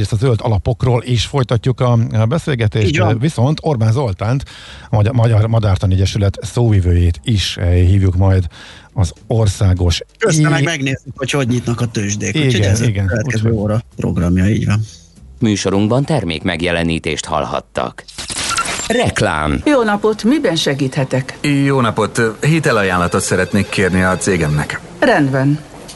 Ezt a zöld alapokról is folytatjuk a beszélgetést, viszont Orbán Zoltánt, a Magyar Madártan Egyesület szóvivőjét is eh, hívjuk majd az országos... Közben meg megnézzük, hogy hogy nyitnak a tőzsdék. Igen, Úgyhogy ez igen. a következő óra programja, így van. Műsorunkban termék megjelenítést hallhattak. Reklám. Jó napot, miben segíthetek? Jó napot, hitelajánlatot szeretnék kérni a cégemnek. Rendben.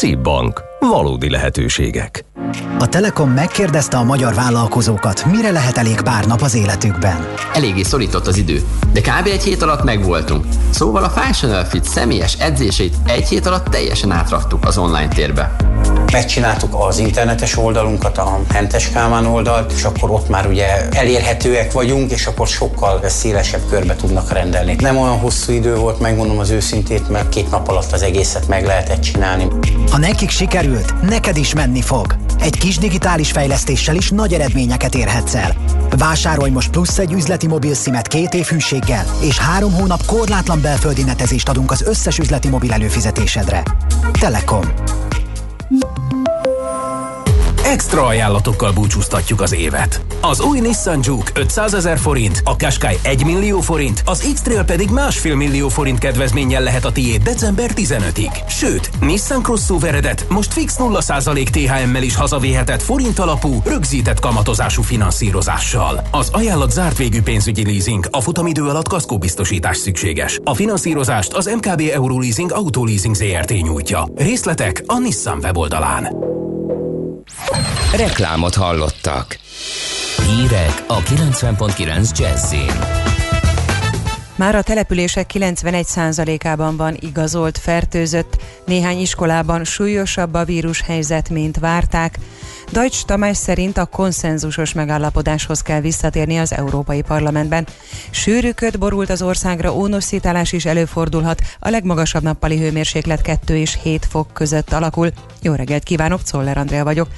CIP Bank. Valódi lehetőségek. A Telekom megkérdezte a magyar vállalkozókat, mire lehet elég pár nap az életükben. Eléggé szorított az idő, de kb. egy hét alatt megvoltunk. Szóval a Functional Fit személyes edzését egy hét alatt teljesen átraktuk az online térbe. Megcsináltuk az internetes oldalunkat, a Hentes Kálmán oldalt, és akkor ott már ugye elérhetőek vagyunk, és akkor sokkal szélesebb körbe tudnak rendelni. Nem olyan hosszú idő volt, megmondom az őszintét, mert két nap alatt az egészet meg lehetett csinálni. Ha nekik sikerült, neked is menni fog. Egy kis digitális fejlesztéssel is nagy eredményeket érhetsz el. Vásárolj most plusz egy üzleti mobil szimet két év hűséggel, és három hónap korlátlan belföldi netezést adunk az összes üzleti mobil előfizetésedre. Telekom. Thank you. Extra ajánlatokkal búcsúztatjuk az évet. Az új Nissan Juke 500 ezer forint, a Qashqai 1 millió forint, az X-Trail pedig másfél millió forint kedvezménnyel lehet a tiéd december 15-ig. Sőt, Nissan Crossoveredet most fix 0% THM-mel is hazavéhetett forint alapú, rögzített kamatozású finanszírozással. Az ajánlat zárt végű pénzügyi leasing, a futamidő alatt kaszkóbiztosítás szükséges. A finanszírozást az MKB Euroleasing Autoleasing ZRT nyújtja. Részletek a Nissan weboldalán. Reklámot hallottak. Hírek a 90.9 Jazzin. Már a települések 91%-ában van igazolt fertőzött, néhány iskolában súlyosabb a vírushelyzet, mint várták. Deutsch Tamás szerint a konszenzusos megállapodáshoz kell visszatérni az Európai Parlamentben. Sűrű köd borult az országra, ónosszítálás is előfordulhat, a legmagasabb nappali hőmérséklet 2 és 7 fok között alakul. Jó reggelt kívánok, Czoller Andrea vagyok.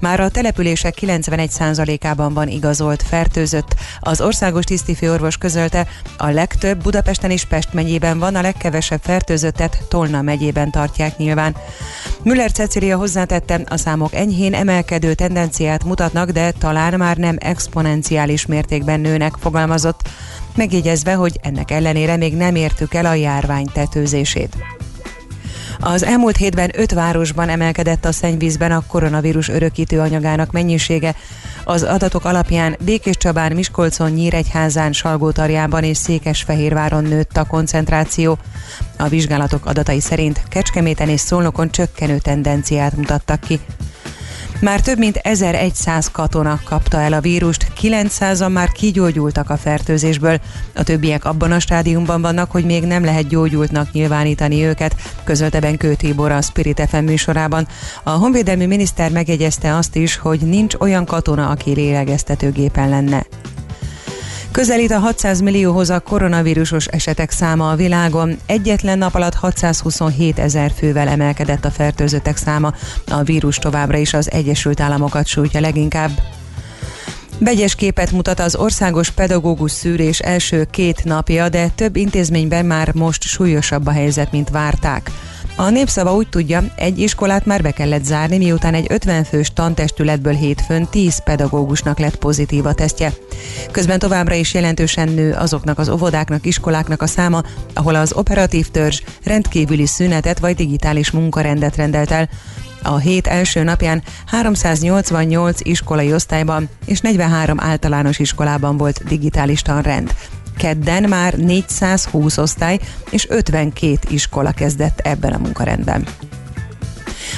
Már a települések 91%-ában van igazolt fertőzött. Az országos tisztifőorvos közölte, a legtöbb Budapesten és Pest megyében van, a legkevesebb fertőzöttet Tolna megyében tartják nyilván. Müller Cecilia hozzátette, a számok enyhén emelkedő tendenciát mutatnak, de talán már nem exponenciális mértékben nőnek, fogalmazott, megjegyezve, hogy ennek ellenére még nem értük el a járvány tetőzését. Az elmúlt hétben öt városban emelkedett a szennyvízben a koronavírus örökítő anyagának mennyisége. Az adatok alapján Békés Csabán, Miskolcon, Nyíregyházán, Salgótarjában és Székesfehérváron nőtt a koncentráció. A vizsgálatok adatai szerint Kecskeméten és Szolnokon csökkenő tendenciát mutattak ki. Már több mint 1100 katona kapta el a vírust, 900-an már kigyógyultak a fertőzésből. A többiek abban a stádiumban vannak, hogy még nem lehet gyógyultnak nyilvánítani őket, közölte Benkő Tibor a Spirit FM műsorában. A honvédelmi miniszter megjegyezte azt is, hogy nincs olyan katona, aki lélegeztetőgépen lenne. Közelít a 600 millióhoz a koronavírusos esetek száma a világon. Egyetlen nap alatt 627 ezer fővel emelkedett a fertőzöttek száma. A vírus továbbra is az Egyesült Államokat sújtja leginkább. Vegyes képet mutat az országos pedagógus szűrés első két napja, de több intézményben már most súlyosabb a helyzet, mint várták. A népszava úgy tudja, egy iskolát már be kellett zárni, miután egy 50 fős tantestületből hétfőn 10 pedagógusnak lett pozitív a tesztje. Közben továbbra is jelentősen nő azoknak az óvodáknak, iskoláknak a száma, ahol az operatív törzs rendkívüli szünetet vagy digitális munkarendet rendelt el. A hét első napján 388 iskolai osztályban és 43 általános iskolában volt digitális tanrend. Kedden már 420 osztály és 52 iskola kezdett ebben a munkarendben.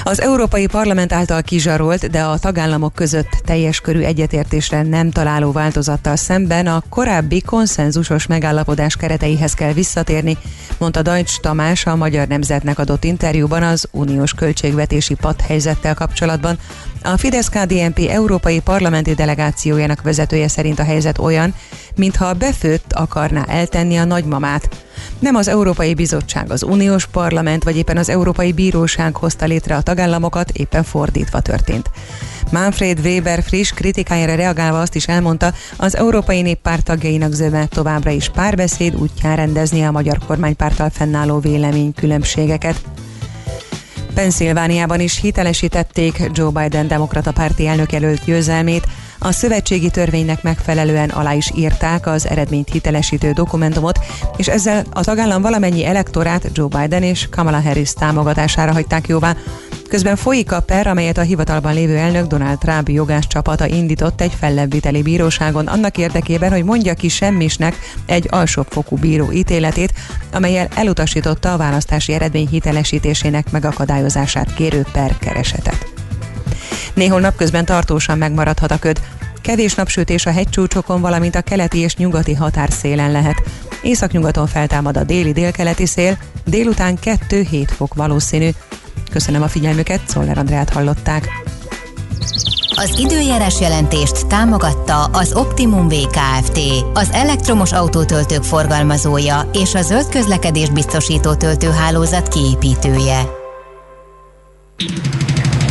Az Európai Parlament által kizsarolt, de a tagállamok között teljes körű egyetértésre nem találó változattal szemben a korábbi konszenzusos megállapodás kereteihez kell visszatérni, mondta Deutsch Tamás a Magyar Nemzetnek adott interjúban az uniós költségvetési padhelyzettel kapcsolatban. A Fidesz-KDNP Európai Parlamenti Delegációjának vezetője szerint a helyzet olyan, mintha befőtt akarná eltenni a nagymamát. Nem az Európai Bizottság, az Uniós Parlament vagy éppen az Európai Bíróság hozta létre a tagállamokat, éppen fordítva történt. Manfred Weber friss kritikájára reagálva azt is elmondta, az Európai Néppárt tagjainak zöme továbbra is párbeszéd útján rendezni a magyar kormánypárttal fennálló véleménykülönbségeket. Pennsylvániában is hitelesítették Joe Biden demokrata párti elnökjelölt győzelmét, a szövetségi törvénynek megfelelően alá is írták az eredményt hitelesítő dokumentumot, és ezzel a tagállam valamennyi elektorát Joe Biden és Kamala Harris támogatására hagyták jóvá. Közben folyik a per, amelyet a hivatalban lévő elnök Donald Trump jogás csapata indított egy fellebbviteli bíróságon annak érdekében, hogy mondja ki semmisnek egy alsóbbfokú bíró ítéletét, amelyel elutasította a választási eredmény hitelesítésének megakadályozását kérő per keresetet. Néhol napközben tartósan megmaradhat a köd. Kevés napsütés a hegycsúcsokon, valamint a keleti és nyugati határszélen lehet. Északnyugaton feltámad a déli-délkeleti szél, délután 2-7 fok valószínű. Köszönöm a figyelmüket, Szoller Andrát hallották. Az időjárás jelentést támogatta az Optimum VKFT, az elektromos autótöltők forgalmazója és a zöld közlekedés biztosító töltőhálózat kiépítője.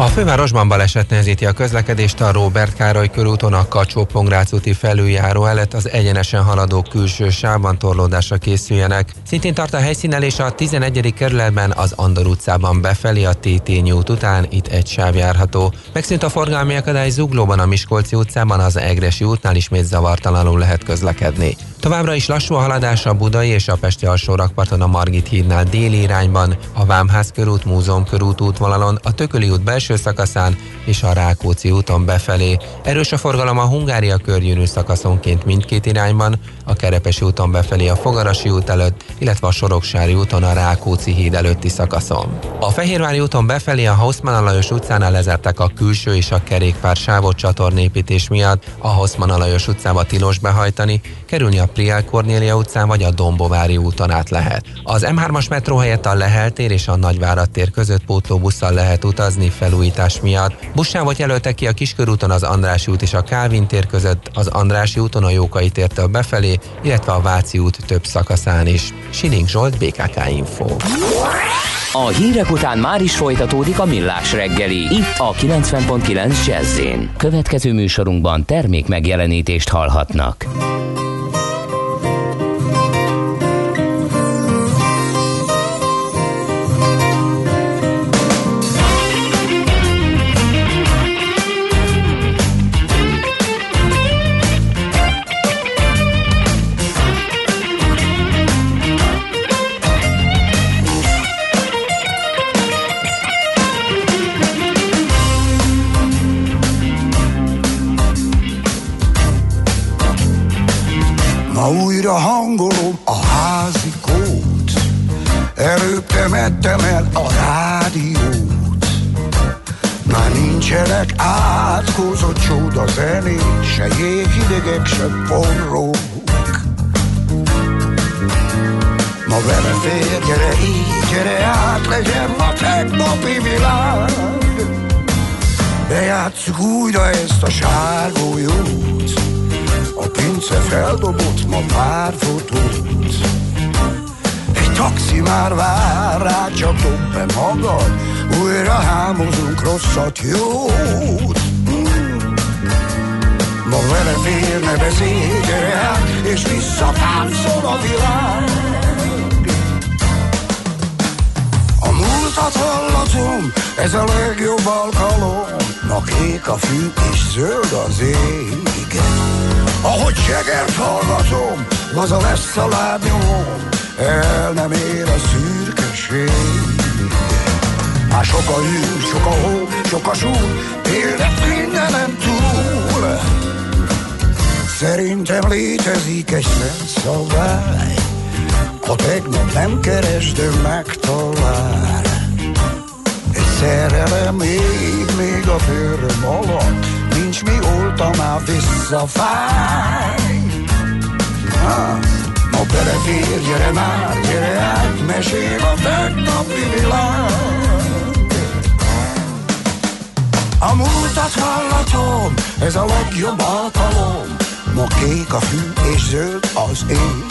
a fővárosban baleset nehezíti a közlekedést a Robert Károly körúton a kacsó úti felüljáró előtt az egyenesen haladó külső sávban torlódásra készüljenek. Szintén tart a helyszínelés a 11. kerületben az Andor utcában befelé a Tétényi út után, itt egy sáv járható. Megszűnt a forgalmi akadály Zuglóban a Miskolci utcában, az Egresi útnál ismét zavartalanul lehet közlekedni. Továbbra is lassú a haladás a Budai és a Pesti alsó rakparton a Margit hídnál déli irányban, a Vámház körút, Múzeum körút útvonalon, a Tököli út belső szakaszán és a Rákóczi úton befelé. Erős a forgalom a Hungária körgyűrű szakaszonként mindkét irányban, a Kerepesi úton befelé a Fogarasi út előtt, illetve a Soroksári úton a Rákóczi híd előtti szakaszon. A Fehérvári úton befelé a Hausmann Alajos utcánál lezárták a külső és a kerékpár sávot csatornépítés miatt, a Hausmann Alajos utcába tilos behajtani, kerülni a Priel Kornélia utcán vagy a Dombovári úton át lehet. Az M3-as metró helyett a Lehel tér és a Nagyvárad tér között pótlóbusszal lehet utazni felújítás miatt. Buszsávot jelöltek ki a Kiskörúton az Andrási út és a Kálvin tér között, az Andrási úton a Jókai tértől befelé, illetve a Váci út több szakaszán is. Siling Zsolt, BKK Info. A hírek után már is folytatódik a millás reggeli, itt a 90.9 jazz Következő műsorunkban termék megjelenítést hallhatnak. Jéghidegek, se forrók. Ma vele fér, gyere így, gyere át, legyen a tegnapi világ. Bejátszuk újra ezt a sárgójót, a pince feldobott ma pár fotót Egy taxi már vár rá, csak dob be magad Újra hámozunk rosszat, jót. Ma vele férne beszélj, gyere és visszatáncol a világ A múltat hallatom, ez a legjobb alkalom Ma kék a fű és zöld az ég ahogy segert hallgatom, laza lesz a lábnyom, el nem ér a szürkeség. Már sok a hű, sok a hó, sok a súly, élet mindenem. Szerintem létezik egy szent szabály, ha tegnap nem keresd, megtalál. Egy szerelem ég még a bőröm alatt, nincs mi oltam már visszafáj. Ah, ma belefér, gyere már, gyere át, mesél a tegnapi világ. A múltat hallatom, ez a legjobb alkalom, ma kék a fű és zöld az ég.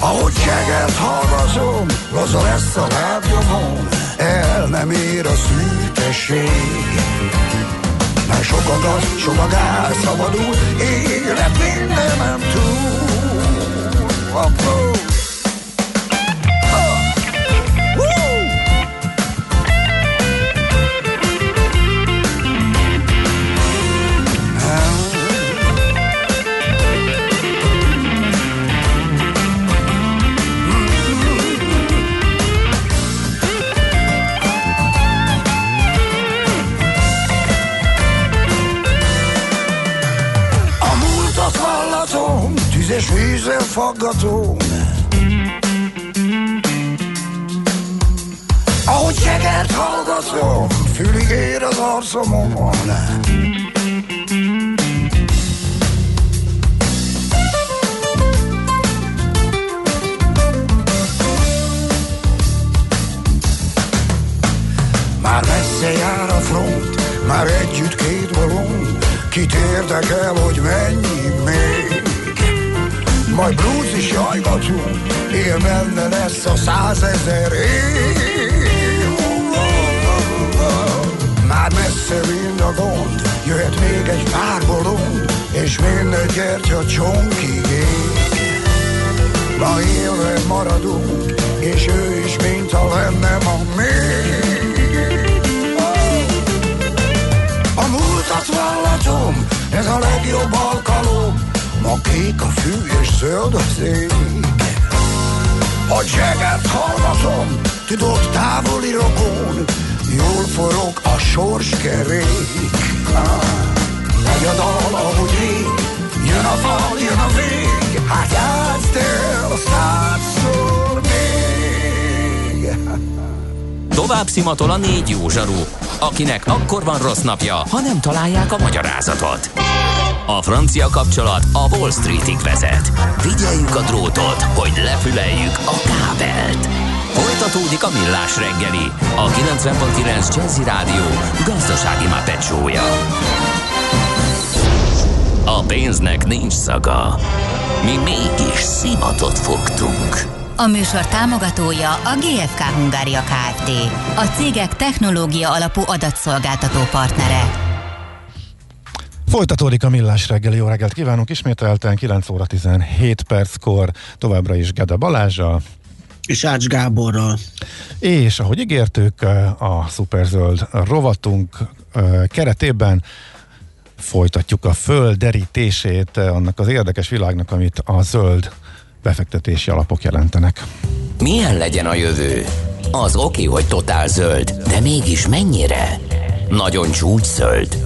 Ahogy segelt hallgatom, laza lesz a lábnyomom, el nem ér a szűkesség. Mert sok a gaz, sok a gáz, szabadul, élet mindenem túl. Apró. Tüzes vízzel faggatom. Ahogy segert hallgatom, fülig ér az arcomon. Már messze jár a front, már együtt két balon, kit érdekel, hogy mennyi még. Majd blues is jajgatunk, él benne lesz a százezer év. Már messze mind a gond, jöhet még egy pár bolond, és minden gyertya csonkig ég. Ma élve maradunk, és ő is, mint ha lenne ma még. A múltat vallatom, ez a legjobb alkalom, ma kék a fű és zöld az ég. A jagget hallgatom, tudod távoli rokon, jól forog a sorskerék. Megy a dal, ahogy rég, jön a fal, jön a vég, hát játszd el százszor még. Tovább szimatol a négy jó zsaru, akinek akkor van rossz napja, ha nem találják a magyarázatot. A francia kapcsolat a Wall Streetig vezet. Figyeljük a drótot, hogy lefüleljük a kábelt. Folytatódik a millás reggeli, a 90.9 Jazzy Rádió gazdasági mapetsója. A pénznek nincs szaga. Mi mégis szimatot fogtunk. A műsor támogatója a GFK Hungária Kft. A cégek technológia alapú adatszolgáltató partnere. Folytatódik a millás reggeli, jó reggelt kívánunk ismételten, 9 óra 17 perckor, továbbra is Gede Balázsa. És Ács Gáborral. És ahogy ígértük, a szuperzöld rovatunk keretében folytatjuk a föld derítését annak az érdekes világnak, amit a zöld befektetési alapok jelentenek. Milyen legyen a jövő? Az oké, hogy totál zöld, de mégis mennyire? Nagyon csúcs zöld?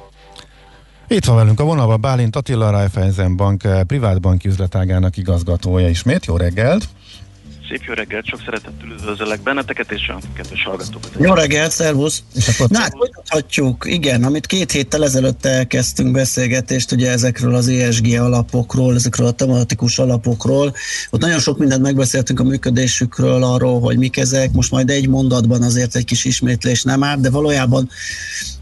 Itt van velünk a vonalban Bálint Attila, Raiffeisen Bank eh, privátbanki üzletágának igazgatója ismét. Jó reggelt! Szép jó reggelt, sok szeretettel üdvözöllek benneteket és a kedves hallgatókat. Jó reggelt, szervusz! Na, folytathatjuk, igen, amit két héttel ezelőtt elkezdtünk beszélgetést, ugye ezekről az ESG alapokról, ezekről a tematikus alapokról. Ott nagyon sok mindent megbeszéltünk a működésükről, arról, hogy mik ezek, most majd egy mondatban azért egy kis ismétlés nem árt, de valójában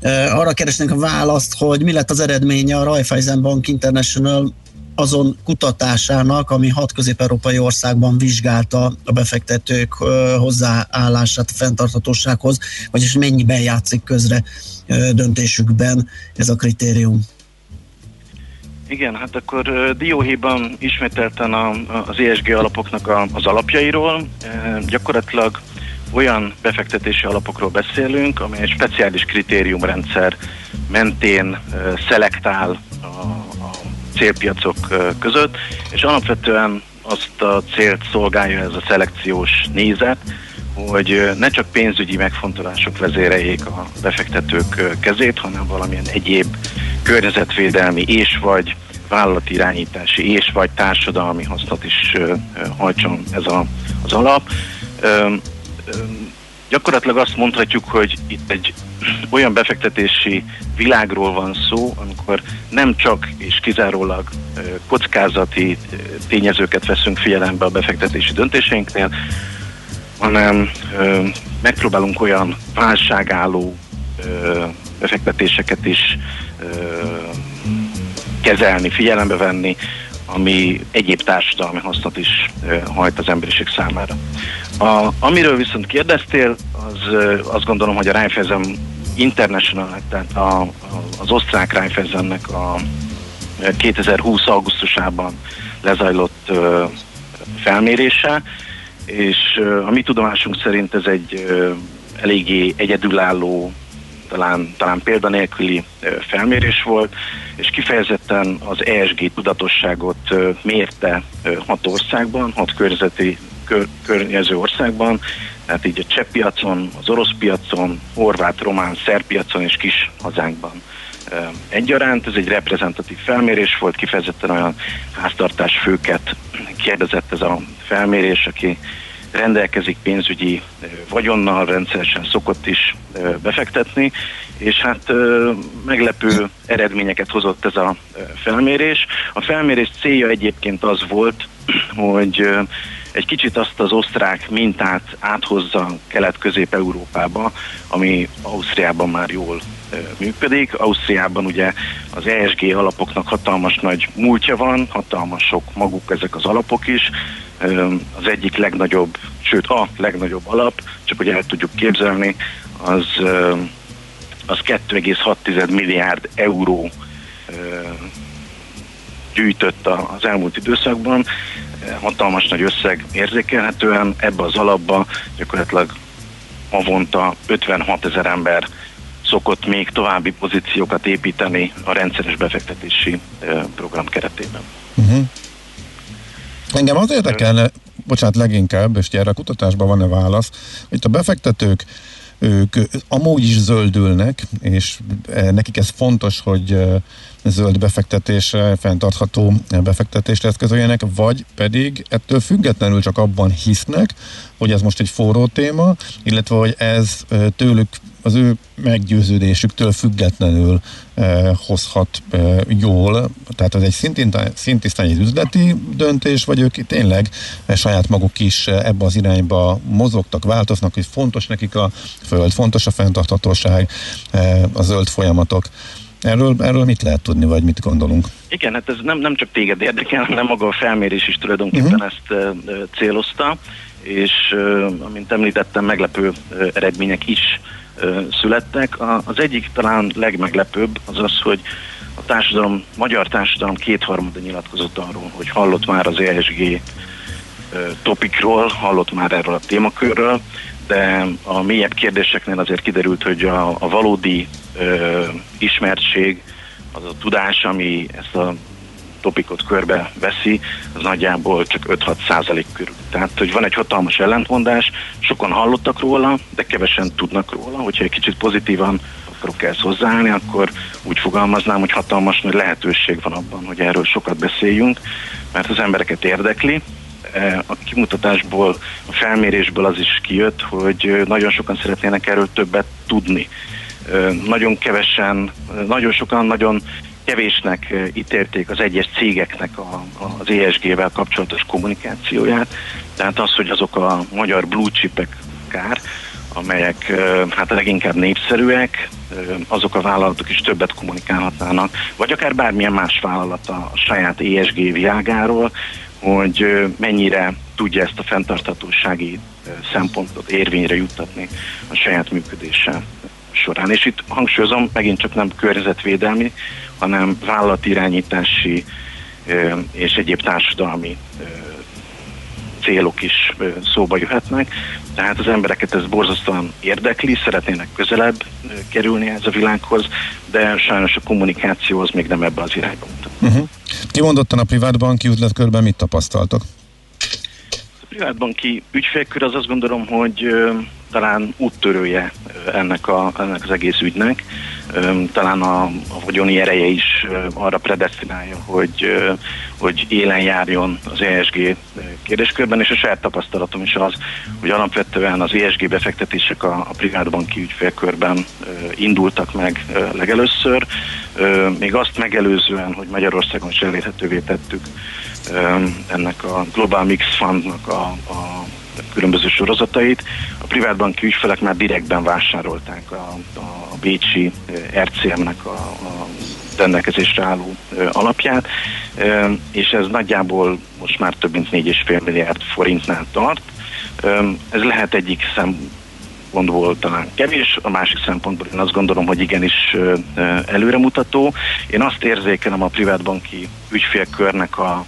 uh, arra keresnénk a választ, hogy mi lett az eredménye a Raiffeisen Bank International azon kutatásának, ami hat közép-európai országban vizsgálta a befektetők hozzáállását a fenntarthatósághoz, vagyis mennyiben játszik közre döntésükben ez a kritérium. Igen, hát akkor dióhéjban ismételten a, az ESG alapoknak a, az alapjairól. Gyakorlatilag olyan befektetési alapokról beszélünk, amely egy speciális kritériumrendszer mentén e, szelektál a, a célpiacok között, és alapvetően azt a célt szolgálja ez a szelekciós nézet, hogy ne csak pénzügyi megfontolások vezéreljék a befektetők kezét, hanem valamilyen egyéb környezetvédelmi és vagy vállalatirányítási és vagy társadalmi hasznot is hajtson ez a, az alap. Gyakorlatilag azt mondhatjuk, hogy itt egy olyan befektetési világról van szó, amikor nem csak és kizárólag kockázati tényezőket veszünk figyelembe a befektetési döntéseinknél, hanem megpróbálunk olyan válságálló befektetéseket is kezelni, figyelembe venni, ami egyéb társadalmi hasznot is hajt az emberiség számára. A, amiről viszont kérdeztél, az azt gondolom, hogy a Raiffeisen International, tehát a, az osztrák Raiffeisennek a 2020. augusztusában lezajlott felmérése, és a mi tudomásunk szerint ez egy eléggé egyedülálló talán, talán példanélküli felmérés volt, és kifejezetten az ESG tudatosságot mérte hat országban, hat körzeti kör, környező országban, tehát így a cseh piacon, az orosz piacon, horvát, román, szerb piacon és kis hazánkban egyaránt. Ez egy reprezentatív felmérés volt, kifejezetten olyan háztartás főket kérdezett ez a felmérés, aki rendelkezik pénzügyi vagyonnal, rendszeresen szokott is befektetni, és hát meglepő eredményeket hozott ez a felmérés. A felmérés célja egyébként az volt, hogy egy kicsit azt az osztrák mintát áthozza Kelet-Közép-Európába, ami Ausztriában már jól működik. Ausztriában ugye az ESG alapoknak hatalmas nagy múltja van, hatalmasok maguk ezek az alapok is, az egyik legnagyobb, sőt a legnagyobb alap, csak hogy el tudjuk képzelni, az, az 2,6 milliárd euró gyűjtött az elmúlt időszakban, hatalmas nagy összeg érzékelhetően, ebbe az alapba gyakorlatilag havonta 56 ezer ember szokott még további pozíciókat építeni a rendszeres befektetési program keretében. Uh-huh. Engem az érdekelne, bocsánat, leginkább, és erre a kutatásban van-e válasz, hogy a befektetők ők amúgy is zöldülnek, és e, nekik ez fontos, hogy e, zöld befektetésre, fenntartható befektetésre eszközöljenek, vagy pedig ettől függetlenül csak abban hisznek, hogy ez most egy forró téma, illetve hogy ez tőlük az ő meggyőződésüktől függetlenül eh, hozhat eh, jól, tehát ez egy szintén, szintisztán egy üzleti döntés, vagy ők tényleg eh, saját maguk is eh, ebbe az irányba mozogtak, változnak, hogy fontos nekik a föld, fontos a fenntarthatóság, eh, a zöld folyamatok. Erről, erről mit lehet tudni, vagy mit gondolunk? Igen, hát ez nem, nem csak téged érdekel, hanem maga a felmérés is tulajdonképpen uh-huh. ezt uh, célozta, és uh, amint említettem, meglepő uh, eredmények is születtek. Az egyik talán legmeglepőbb az az, hogy a társadalom, magyar társadalom kétharmada nyilatkozott arról, hogy hallott már az ESG topikról, hallott már erről a témakörről, de a mélyebb kérdéseknél azért kiderült, hogy a, a valódi ö, ismertség, az a tudás, ami ezt a topikot körbe veszi, az nagyjából csak 5-6 százalék körül. Tehát, hogy van egy hatalmas ellentmondás, sokan hallottak róla, de kevesen tudnak róla. Hogyha egy kicsit pozitívan akarok ezt hozzáállni, akkor úgy fogalmaznám, hogy hatalmas nagy lehetőség van abban, hogy erről sokat beszéljünk, mert az embereket érdekli, e, a kimutatásból, a felmérésből az is kijött, hogy nagyon sokan szeretnének erről többet tudni. Nagyon kevesen, nagyon sokan nagyon kevésnek ítélték az egyes cégeknek a, az ESG-vel kapcsolatos kommunikációját. Tehát az, hogy azok a magyar blue chipek kár, amelyek hát leginkább népszerűek, azok a vállalatok is többet kommunikálhatnának, vagy akár bármilyen más vállalat a saját ESG világáról, hogy mennyire tudja ezt a fenntarthatósági szempontot érvényre juttatni a saját működéssel során. És itt hangsúlyozom, megint csak nem környezetvédelmi, hanem vállalatirányítási és egyéb társadalmi célok is szóba jöhetnek. Tehát az embereket ez borzasztóan érdekli, szeretnének közelebb kerülni ez a világhoz, de sajnos a kommunikáció az még nem ebbe az irányba mutat. Uh-huh. Kimondottan a privát banki üzletkörben mit tapasztaltak? A privátbanki ügyfélkör az azt gondolom, hogy talán úttörője ennek, a, ennek az egész ügynek. Talán a, a vagyoni ereje is arra predestinálja, hogy, hogy élen járjon az ESG kérdéskörben, és a saját tapasztalatom is az, hogy alapvetően az ESG befektetések a, a privátbanki ügyfélkörben indultak meg legelőször, még azt megelőzően, hogy Magyarországon is elérhetővé tettük ennek a Global Mix Fundnak a, a különböző sorozatait. A privátbanki ügyfelek már direktben vásárolták a, a Bécsi RCM-nek a, a rendelkezésre álló alapját, és ez nagyjából most már több mint 4,5 milliárd forintnál tart. Ez lehet egyik szempontból talán kevés, a másik szempontból én azt gondolom, hogy igenis előremutató. Én azt érzékelem a privátbanki ügyfélkörnek a,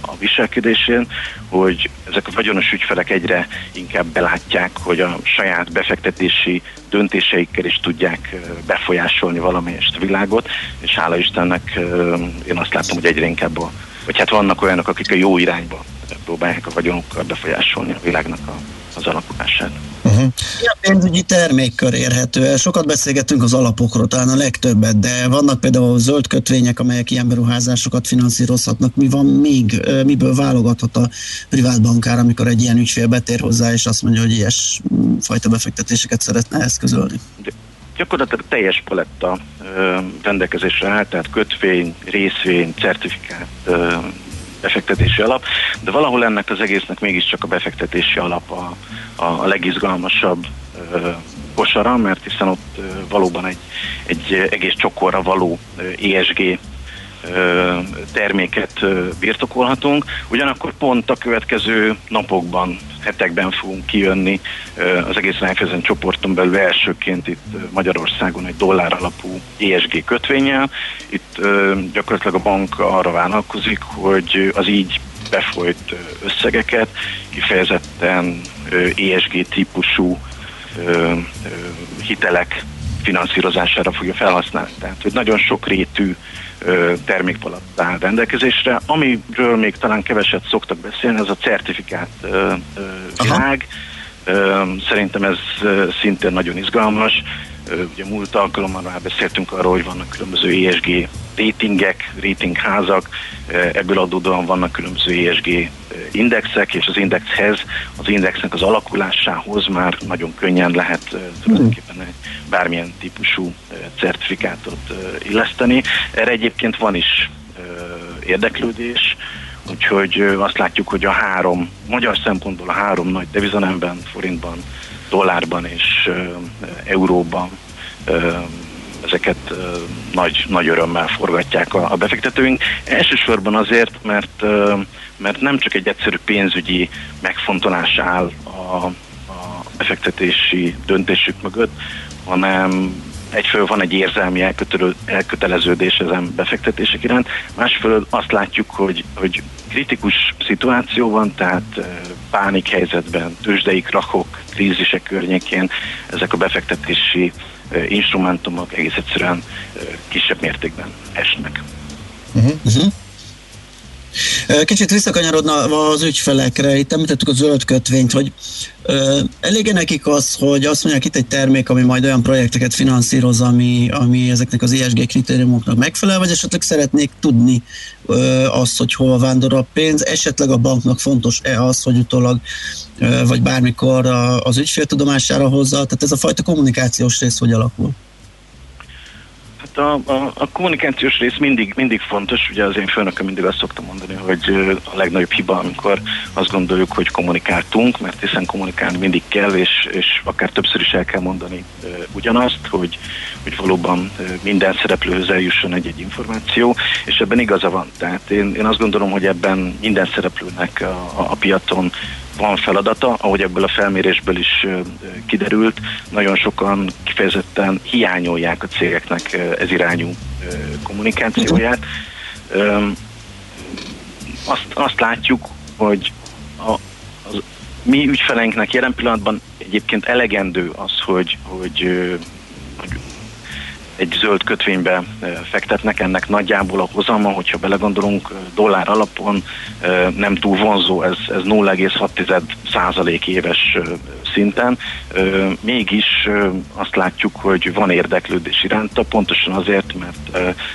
a viselkedésén, hogy ezek a vagyonos ügyfelek egyre inkább belátják, hogy a saját befektetési döntéseikkel is tudják befolyásolni valamelyest a világot, és hála Istennek én azt látom, hogy egyre inkább a, vagy hát vannak olyanok, akik a jó irányba próbálják a vagyonukkal befolyásolni a világnak a, az alakulását. Uh-huh. a pénzügyi termékkör érhető el? Sokat beszélgetünk az alapokról, talán a legtöbbet, de vannak például zöld kötvények, amelyek ilyen beruházásokat finanszírozhatnak. Mi van még, miből válogathat a privát bankár, amikor egy ilyen ügyfél betér hozzá, és azt mondja, hogy ilyes fajta befektetéseket szeretne eszközölni? De gyakorlatilag teljes paletta ö, rendelkezésre áll, tehát kötvény, részvény, certifikát, ö, befektetési alap, de valahol ennek az egésznek mégiscsak a befektetési alap a, a, a legizgalmasabb ö, kosara, mert hiszen ott ö, valóban egy, egy egész csokorra való ESG terméket birtokolhatunk. Ugyanakkor pont a következő napokban, hetekben fogunk kijönni az egész Raiffeisen csoporton belül elsőként itt Magyarországon egy dollár alapú ESG kötvényel. Itt gyakorlatilag a bank arra vállalkozik, hogy az így befolyt összegeket kifejezetten ESG típusú hitelek finanszírozására fogja felhasználni. Tehát, hogy nagyon sok rétű termékpalat áll rendelkezésre. Amiről még talán keveset szoktak beszélni, az a certifikát világ. Szerintem ez szintén nagyon izgalmas. Ugye múlt alkalommal már beszéltünk arról, hogy vannak különböző ESG ratingek, ratingházak, ebből adódóan vannak különböző ESG indexek, és az indexhez, az indexnek az alakulásához már nagyon könnyen lehet tulajdonképpen egy bármilyen típusú certifikátot illeszteni. Erre egyébként van is érdeklődés, úgyhogy azt látjuk, hogy a három, magyar szempontból a három nagy devizanemben, forintban, dollárban és euróban ezeket nagy, nagy örömmel forgatják a, befektetőink. Elsősorban azért, mert, mert nem csak egy egyszerű pénzügyi megfontolás áll a, a befektetési döntésük mögött, hanem egyfelől van egy érzelmi elköteleződés ezen befektetések iránt, másfelől azt látjuk, hogy, hogy kritikus szituáció van, tehát pánikhelyzetben, tőzsdei krachok, krízisek környékén ezek a befektetési instrumentumok egész egyszerűen kisebb mértékben esnek. Uh-huh. Uh-huh. Kicsit visszakanyarodna az ügyfelekre, itt említettük a zöld kötvényt, hogy elég nekik az, hogy azt mondják itt egy termék, ami majd olyan projekteket finanszíroz, ami, ami ezeknek az ESG kritériumoknak megfelel, vagy esetleg szeretnék tudni azt, hogy hova vándor a pénz, esetleg a banknak fontos-e az, hogy utólag vagy bármikor az ügyfél tudomására hozza, tehát ez a fajta kommunikációs rész hogy alakul? Hát a, a, a kommunikációs rész mindig, mindig fontos, ugye az én főnököm mindig azt szoktam mondani, hogy a legnagyobb hiba, amikor azt gondoljuk, hogy kommunikáltunk, mert hiszen kommunikálni mindig kell, és, és akár többször is el kell mondani ugyanazt, hogy, hogy valóban minden szereplőhöz eljusson egy-egy információ, és ebben igaza van. Tehát én, én azt gondolom, hogy ebben minden szereplőnek a, a, a piacon van feladata, ahogy ebből a felmérésből is kiderült, nagyon sokan kifejezetten hiányolják a cégeknek ez irányú kommunikációját. Azt, azt látjuk, hogy a, az, mi ügyfeleinknek jelen pillanatban egyébként elegendő az, hogy, hogy, hogy egy zöld kötvénybe fektetnek, ennek nagyjából a hozama, hogyha belegondolunk dollár alapon nem túl vonzó, ez, ez 0,6 százalék éves szinten. Mégis azt látjuk, hogy van érdeklődés iránta, pontosan azért, mert,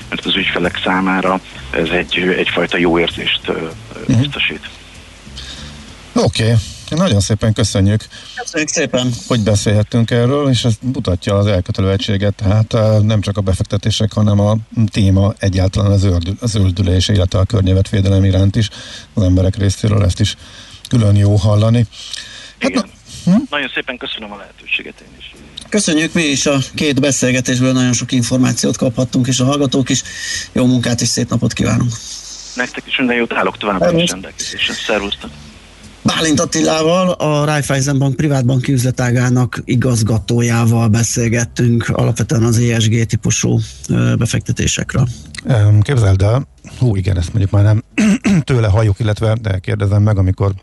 mert az ügyfelek számára ez egy, egyfajta jó érzést mhm. biztosít. Oké. Okay. Nagyon szépen köszönjük. Köszönjük szépen. Hogy beszélhettünk erről, és ez mutatja az elkötelőegységet, tehát eh, nem csak a befektetések, hanem a téma egyáltalán az, ördül, az öldülés, illetve a környezetvédelem iránt is az emberek részéről ezt is külön jó hallani. Hát, Igen. Hm? Nagyon szépen köszönöm a lehetőséget én is. Köszönjük mi is a két beszélgetésből, nagyon sok információt kaphattunk, és a hallgatók is. Jó munkát és szép napot kívánunk! Nektek is minden jót állok továbbra is rendelkezésre. Szervusztok! Bálint Attilával, a Raiffeisen Bank privátbanki üzletágának igazgatójával beszélgettünk alapvetően az ESG típusú befektetésekről. Képzeld el, hú igen, ezt mondjuk már nem tőle halljuk, illetve de kérdezem meg, amikor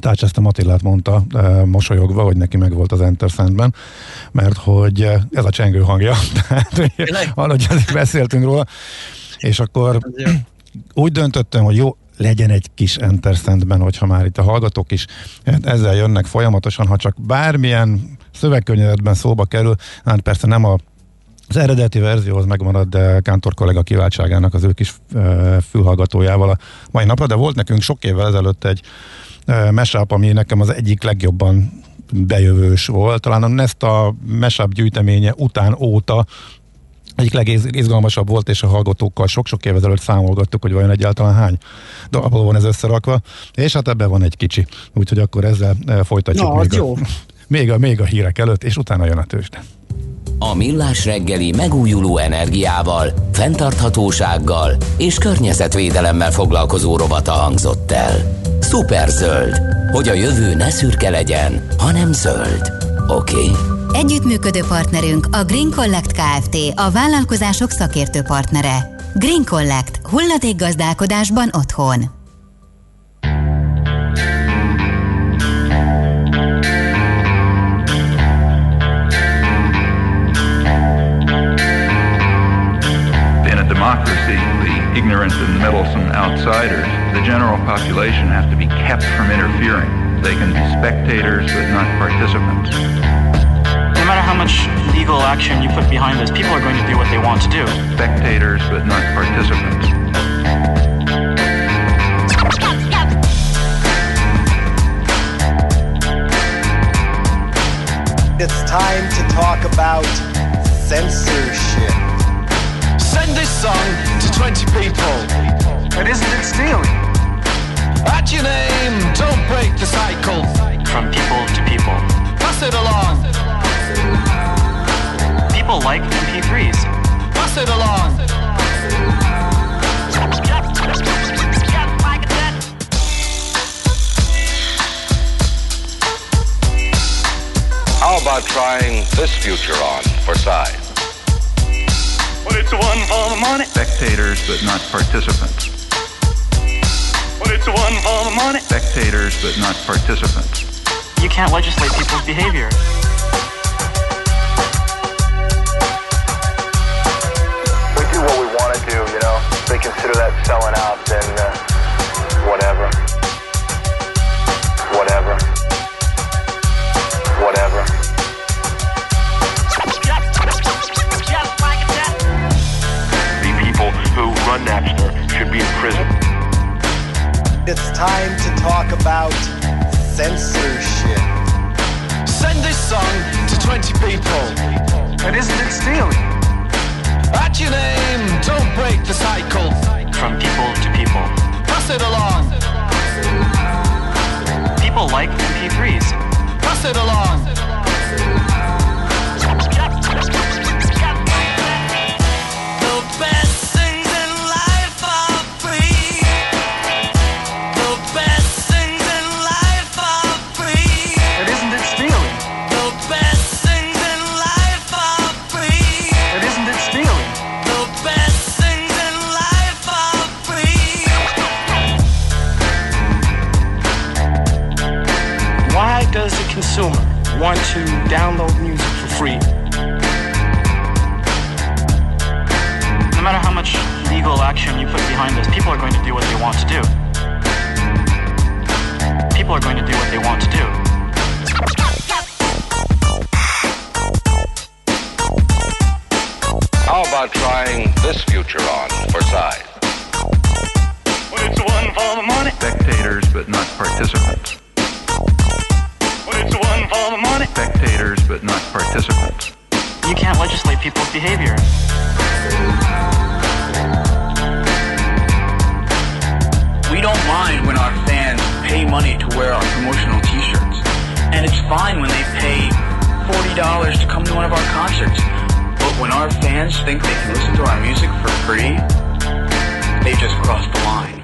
Tácsesztem Attilát mondta mosolyogva, hogy neki meg volt az Enter Sandben, mert hogy ez a csengő hangja, tehát valahogy beszéltünk róla, és akkor úgy döntöttem, hogy jó, legyen egy kis Enter Sandben, hogyha már itt a hallgatók is ezzel jönnek folyamatosan, ha csak bármilyen szövegkörnyezetben szóba kerül, hát persze nem a az eredeti verzióhoz megmarad, de Kántor kollega kiváltságának az ő kis fülhallgatójával a mai napra, de volt nekünk sok évvel ezelőtt egy mesáp, ami nekem az egyik legjobban bejövős volt. Talán a Nesta mesáp gyűjteménye után óta egyik legizgalmasabb volt, és a hallgatókkal sok-sok évvel ezelőtt számolgattuk, hogy vajon egyáltalán hány darabból van ez összerakva, és hát ebben van egy kicsi. Úgyhogy akkor ezzel eh, folytatjuk Na, még, a, jó. még, a, még a hírek előtt, és utána jön a tőzsde. A Millás reggeli megújuló energiával, fenntarthatósággal és környezetvédelemmel foglalkozó rovata hangzott el. Superzöld, hogy a jövő ne szürke legyen, hanem zöld. Oké? Okay? Együttműködő partnerünk a Green Collect Kft. a vállalkozások szakértő partnere. Green Collect. gazdálkodásban otthon. In a democracy, the ignorant and meddlesome outsiders, the general population have to be kept from interfering. They can be spectators but not participants. no matter how much legal action you put behind this, people are going to do what they want to do. Spectators, but not participants. It's time to talk about censorship. Send this song to 20 people. But isn't it stealing? At your name, don't break the cycle. From people to people. Pass it along people like MP3s. Pass it along. How about trying this future on for size? Well, it's one for the money. Spectators, but not participants. Well, it's one for the money. Spectators, but not participants. You can't legislate people's behavior. We do what we want to do, you know. If they consider that selling out, then uh, whatever. Whatever. Whatever. The people who run Napster should be in prison. It's time to talk about censorship. Send this song to 20 people. And isn't it stealing? At your name, don't break the cycle. From people to people. Pass it along. People like MP3s. Pass it along. want to download music for free. No matter how much legal action you put behind this, people are going to do what they want to do. People are going to do what they want to do. How about trying this future on for size? It's one for the money. Spectators, but not participants. It's one for the money. Spectators, but not participants. You can't legislate people's behavior. We don't mind when our fans pay money to wear our promotional t-shirts. And it's fine when they pay $40 to come to one of our concerts. But when our fans think they can listen to our music for free, they just crossed the line.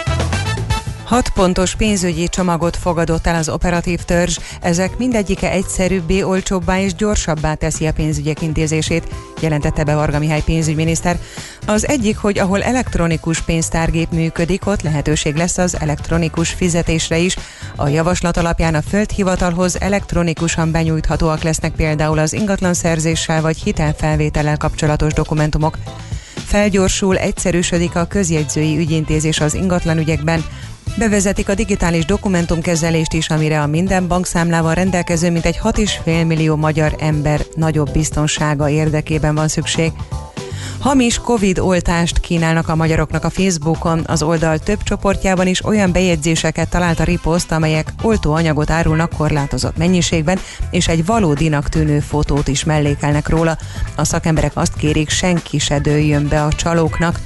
Hat pontos pénzügyi csomagot fogadott el az operatív törzs, ezek mindegyike egyszerűbbé, olcsóbbá és gyorsabbá teszi a pénzügyek intézését, jelentette be Varga Mihály pénzügyminiszter. Az egyik, hogy ahol elektronikus pénztárgép működik, ott lehetőség lesz az elektronikus fizetésre is. A javaslat alapján a földhivatalhoz elektronikusan benyújthatóak lesznek például az ingatlanszerzéssel vagy hitelfelvétellel kapcsolatos dokumentumok. Felgyorsul, egyszerűsödik a közjegyzői ügyintézés az ingatlanügyekben, Bevezetik a digitális dokumentumkezelést is, amire a minden bankszámlával rendelkező mintegy 6,5 millió magyar ember nagyobb biztonsága érdekében van szükség. Hamis Covid oltást kínálnak a magyaroknak a Facebookon. Az oldal több csoportjában is olyan bejegyzéseket talált a riposzt, amelyek oltóanyagot árulnak korlátozott mennyiségben, és egy valódinak tűnő fotót is mellékelnek róla. A szakemberek azt kérik, senki se dőljön be a csalóknak.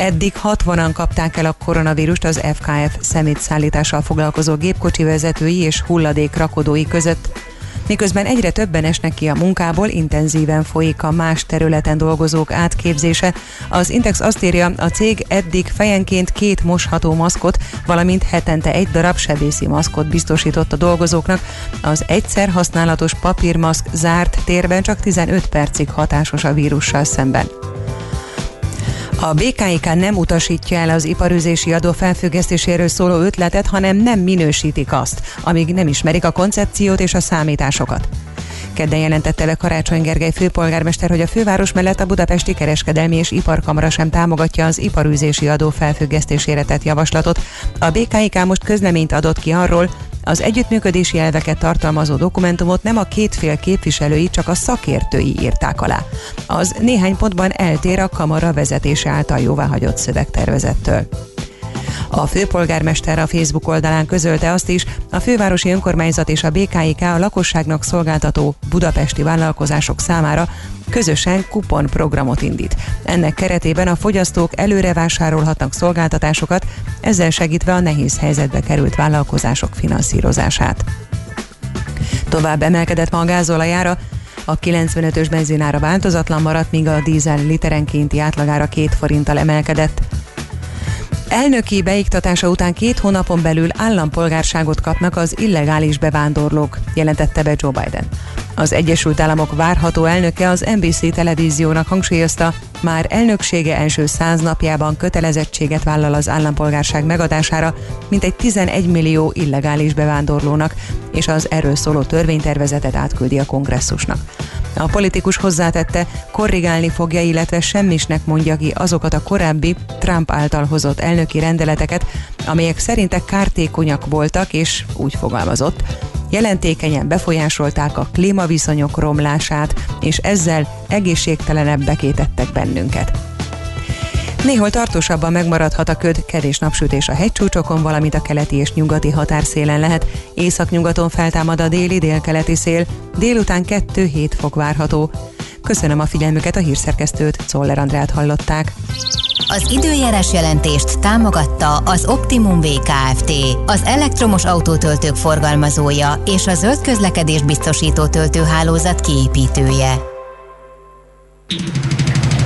Eddig 60-an kapták el a koronavírust az FKF szemétszállítással foglalkozó gépkocsi vezetői és hulladék rakodói között. Miközben egyre többen esnek ki a munkából, intenzíven folyik a más területen dolgozók átképzése. Az Intex azt írja, a cég eddig fejenként két mosható maszkot, valamint hetente egy darab sebészi maszkot biztosított a dolgozóknak. Az egyszer használatos papírmaszk zárt térben csak 15 percig hatásos a vírussal szemben. A BKIK nem utasítja el az iparüzési adó felfüggesztéséről szóló ötletet, hanem nem minősítik azt, amíg nem ismerik a koncepciót és a számításokat. Kedden jelentette le Karácsony Gergely főpolgármester, hogy a főváros mellett a Budapesti Kereskedelmi és Iparkamara sem támogatja az iparűzési adó felfüggesztésére tett javaslatot. A BKIK most közleményt adott ki arról, az együttműködési elveket tartalmazó dokumentumot nem a két fél képviselői, csak a szakértői írták alá. Az néhány pontban eltér a kamara vezetése által jóváhagyott szövegtervezettől. A főpolgármester a Facebook oldalán közölte azt is, a fővárosi önkormányzat és a BKIK a lakosságnak szolgáltató budapesti vállalkozások számára közösen kuponprogramot indít. Ennek keretében a fogyasztók előre vásárolhatnak szolgáltatásokat, ezzel segítve a nehéz helyzetbe került vállalkozások finanszírozását. Tovább emelkedett ma a gázolajára, a 95-ös benzinára változatlan maradt, míg a dízel literenkénti átlagára két forinttal emelkedett. Elnöki beiktatása után két hónapon belül állampolgárságot kapnak az illegális bevándorlók, jelentette be Joe Biden. Az Egyesült Államok várható elnöke az NBC televíziónak hangsúlyozta, már elnöksége első száz napjában kötelezettséget vállal az állampolgárság megadására, mint egy 11 millió illegális bevándorlónak, és az erről szóló törvénytervezetet átküldi a kongresszusnak. A politikus hozzátette, korrigálni fogja, illetve semmisnek mondja ki azokat a korábbi Trump által hozott elnöki rendeleteket, amelyek szerinte kártékonyak voltak, és úgy fogalmazott, jelentékenyen befolyásolták a klímaviszonyok romlását, és ezzel egészségtelenebbek tettek bennünket. Néhol tartósabban megmaradhat a köd, kevés napsütés a hegycsúcsokon, valamint a keleti és nyugati határszélen lehet. Északnyugaton feltámad a déli délkeleti szél, délután 2-7 fok várható. Köszönöm a figyelmüket, a hírszerkesztőt, Czoller Andrát hallották. Az időjárás jelentést támogatta az Optimum VKFT, az elektromos autótöltők forgalmazója és a zöld közlekedés biztosító töltőhálózat kiépítője.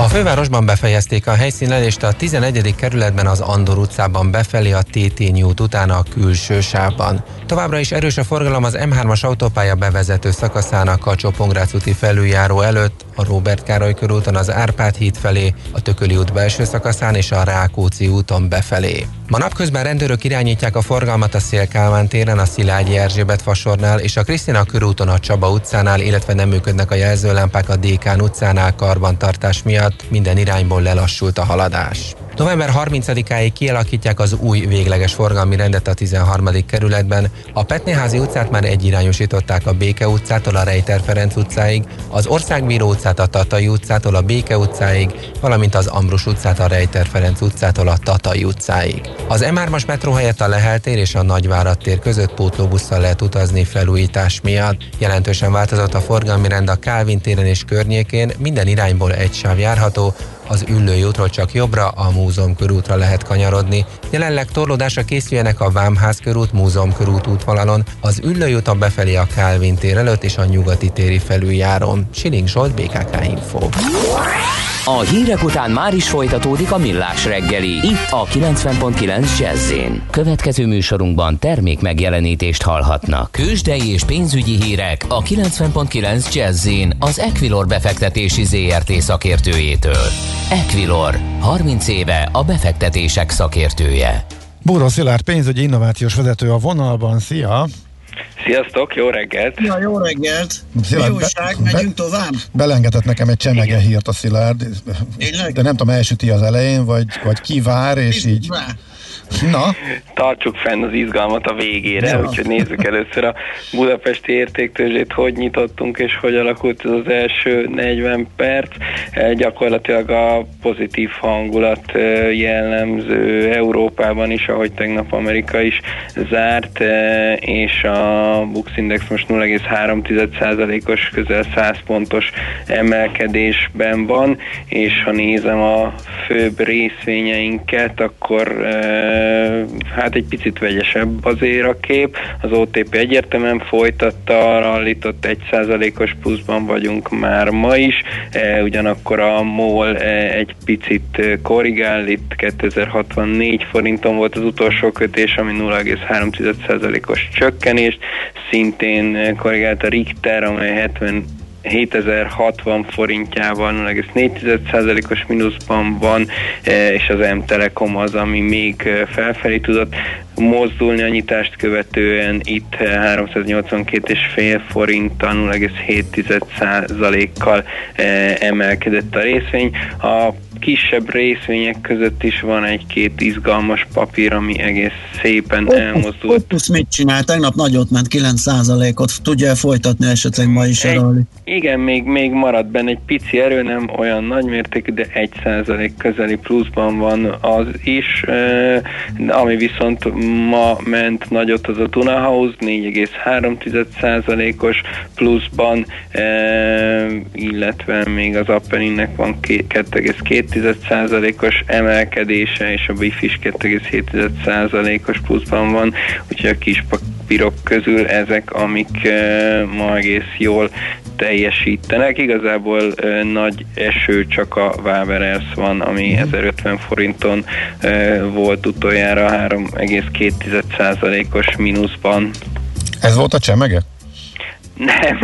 A fővárosban befejezték a helyszínelést a 11. kerületben az Andor utcában befelé a Tétényi út után a külső sávban. Továbbra is erős a forgalom az M3-as autópálya bevezető szakaszának a Csopongrácz úti felüljáró előtt, a Robert Károly körúton az Árpád híd felé, a Tököli út belső szakaszán és a Rákóczi úton befelé. Ma napközben rendőrök irányítják a forgalmat a Szélkálmán téren, a Szilágyi Erzsébet fasornál és a Krisztina körúton a Csaba utcánál, illetve nem működnek a jelzőlámpák a Dékán utcánál karbantartás miatt, minden irányból lelassult a haladás. November 30-áig kialakítják az új végleges forgalmi rendet a 13. kerületben. A Petnéházi utcát már egyirányosították a Béke utcától a Rejter Ferenc utcáig, az Országbíró utcát a Tatai utcától a Béke utcáig, valamint az Ambrus utcát a Rejter Ferenc utcától a Tatai utcáig. Az M3-as metró helyett a Lehel tér és a Nagyvárad tér között pótlóbusszal lehet utazni felújítás miatt. Jelentősen változott a forgalmi rend a Kálvin téren és környékén, minden irányból egy sáv járható, az Üllői útról csak jobbra, a Múzeum körútra lehet kanyarodni. Jelenleg torlódásra készüljenek a Vámház körút, Múzeum körút útvonalon, az Üllői úton befelé a Kálvin tér előtt és a Nyugati téri felüljáron. Siling Zsolt, BKK Info. A hírek után már is folytatódik a millás reggeli, itt a 90.9 jazz Következő műsorunkban termék megjelenítést hallhatnak. Kősdei és pénzügyi hírek a 90.9 jazz az Equilor befektetési ZRT szakértőjétől. Equilor, 30 éve a befektetések szakértője. Búró Szilárd pénzügyi innovációs vezető a vonalban, szia! Sziasztok, jó reggelt! Ja, jó reggelt! Szilárd, Mi újság, be, megyünk be, tovább? Belengetett nekem egy csemege hírt a Szilárd, Tényleg? de nem tudom, elsüti az elején, vagy, vagy kivár, és így... Rá. Na? Tartsuk fenn az izgalmat a végére, ja. úgyhogy nézzük először a budapesti értéktőzsét, hogy nyitottunk és hogy alakult ez az első 40 perc. E, gyakorlatilag a pozitív hangulat e, jellemző Európában is, ahogy tegnap Amerika is zárt, e, és a Bux Index most 0,3%-os, közel 100 pontos emelkedésben van, és ha nézem a főbb részvényeinket, akkor hát egy picit vegyesebb azért a kép. Az OTP egyértelműen folytatta, rallitott 1%-os pluszban vagyunk már ma is, ugyanakkor a MOL egy picit korrigál, itt 2064 forinton volt az utolsó kötés, ami 0,3%-os csökkenést, szintén korrigált a Richter, amely 70 7060 forintjával 0,4%-os mínuszban van, e, és az M-Telekom az, ami még e, felfelé tudott mozdulni a nyitást követően itt 382,5 forinttal 0,7%-kal e, emelkedett a részvény. A kisebb részvények között is van egy-két izgalmas papír, ami egész szépen elmozdult. Optus mit csinál? Tegnap nagyot ment 9%-ot. Tudja folytatni esetleg ma is egy, Igen, még, még marad benne egy pici erő, nem olyan nagy mértékű, de 1% közeli pluszban van az is, ami viszont ma ment nagyot az a Tuna House, 4,3%-os pluszban, illetve még az Appeninnek van 2,2 2,2%-os emelkedése, és a BIF is 2,7%-os pluszban van, úgyhogy a kis papírok közül ezek, amik uh, ma egész jól teljesítenek. Igazából uh, nagy eső csak a Waberers van, ami 1050 mhm. forinton uh, volt utoljára 3,2%-os mínuszban. Ez volt a csemege? Nem.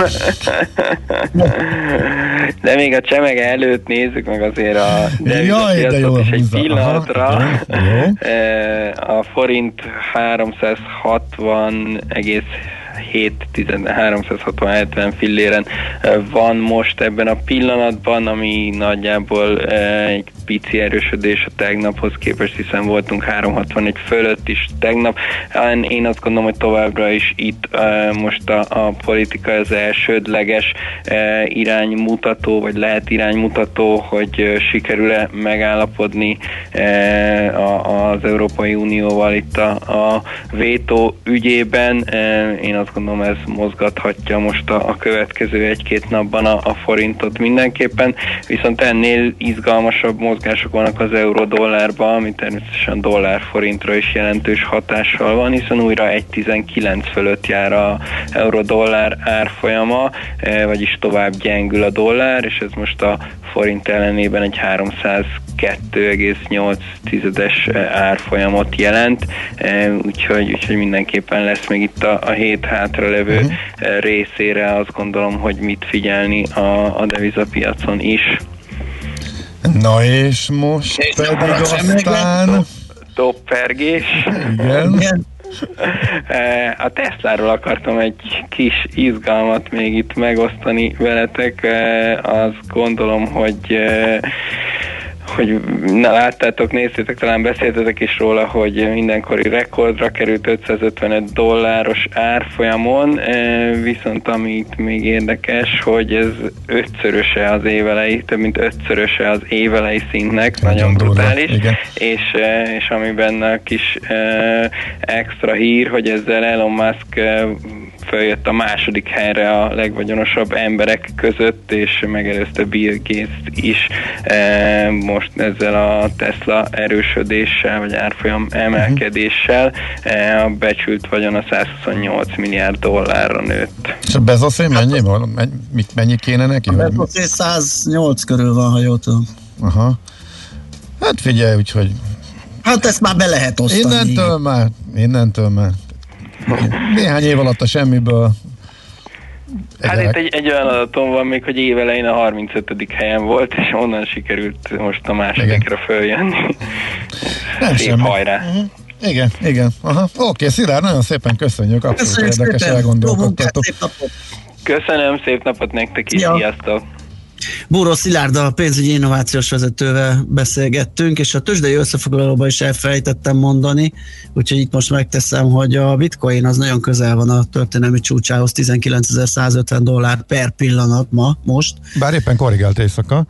De még a csemege előtt nézzük meg azért a Jaj, de jó, is egy pillanatra. Aha, jó. A forint 360 egész 7-360 filléren van most ebben a pillanatban, ami nagyjából egy pici erősödés a tegnaphoz képest, hiszen voltunk 361 fölött is tegnap. Én azt gondolom, hogy továbbra is itt most a, a politika az elsődleges iránymutató, vagy lehet iránymutató, hogy sikerül-e megállapodni az Európai Unióval itt a, a vétó ügyében. Én azt gondolom ez mozgathatja most a, a következő egy-két napban a, a forintot mindenképpen, viszont ennél izgalmasabb mozgások vannak az euró-dollárban, ami természetesen dollár-forintra is jelentős hatással van, hiszen újra 1,19 fölött jár a euró-dollár árfolyama, vagyis tovább gyengül a dollár, és ez most a forint ellenében egy 302,8-es árfolyamot jelent, úgyhogy, úgyhogy mindenképpen lesz még itt a, a hét hátralevő uh-huh. részére azt gondolom, hogy mit figyelni a, a devizapiacon is. Na és most és pedig aztán... Toppergés. Igen. Igen. A Tesláról akartam egy kis izgalmat még itt megosztani veletek. Azt gondolom, hogy hogy na, láttátok, néztétek, talán beszéltetek is róla, hogy mindenkori rekordra került 555 dolláros árfolyamon, viszont amit még érdekes, hogy ez ötszöröse az évelei, több mint ötszöröse az évelei szintnek, nagyon, nagyon brutális, és, és ami benne a kis extra hír, hogy ezzel Elon Musk följött a második helyre a legvagyonosabb emberek között, és megelőzte Bill gates is e, most ezzel a Tesla erősödéssel, vagy árfolyam emelkedéssel e, a becsült vagyon a 128 milliárd dollárra nőtt. És a Bezosé mennyi van? Mennyi, mennyi kéne neki? A Bezosé 108 körül van, ha jól tudom. Aha. Hát figyelj, úgyhogy Hát ezt már be lehet osztani. Innentől már, innentől már néhány év alatt a semmiből Hát itt egy, egy olyan adatom van még, hogy évelején a 35. helyen volt, és onnan sikerült most a másodikra följönni. Nem Szép semmi. hajrá. Uh-huh. Igen, igen. Aha. Oké, Szilárd, nagyon szépen köszönjük, abszolút köszönjük érdekes elgondolkodtatok. Köszönöm, szép napot nektek is, ja. sziasztok! Búró Szilárd pénzügyi innovációs vezetővel beszélgettünk, és a tőzsdei összefoglalóban is elfelejtettem mondani, úgyhogy itt most megteszem, hogy a bitcoin az nagyon közel van a történelmi csúcsához, 19.150 dollár per pillanat ma, most. Bár éppen korrigált éjszaka.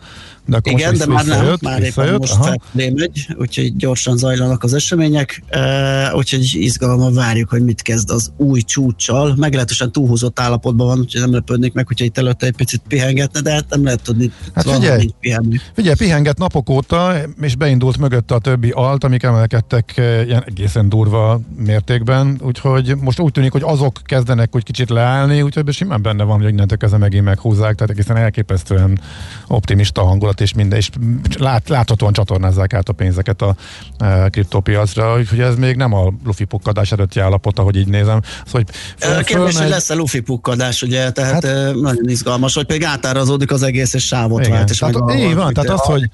De akkor Igen, de már nem, már éppen most megy, úgyhogy gyorsan zajlanak az események, uh, úgyhogy izgalommal várjuk, hogy mit kezd az új csúcsal. Meglehetősen túlhúzott állapotban van, úgyhogy nem lepődnék meg, hogyha itt előtte egy picit pihengetne, de hát nem lehet tudni, hát figyelj, pihenni. Figyelj, pihenget napok óta, és beindult mögötte a többi alt, amik emelkedtek ilyen egészen durva mértékben, úgyhogy most úgy tűnik, hogy azok kezdenek úgy kicsit leállni, úgyhogy simán benne van, hogy innentől kezdve megint meghúzzák, tehát egészen elképesztően optimista hangulat volt, és minden, és lát, láthatóan csatornázzák át a pénzeket a e, kriptopiacra, úgyhogy ez még nem a lufi pukkadás előtti állapot, ahogy így nézem. Szóval, hogy föl, Kérdés, fölmegy... hogy lesz-e lufi pukkadás, ugye, tehát hát, nagyon izgalmas, hogy még átárazódik az egész, és sávot igen, vált. És tehát, így van, tehát az, hogy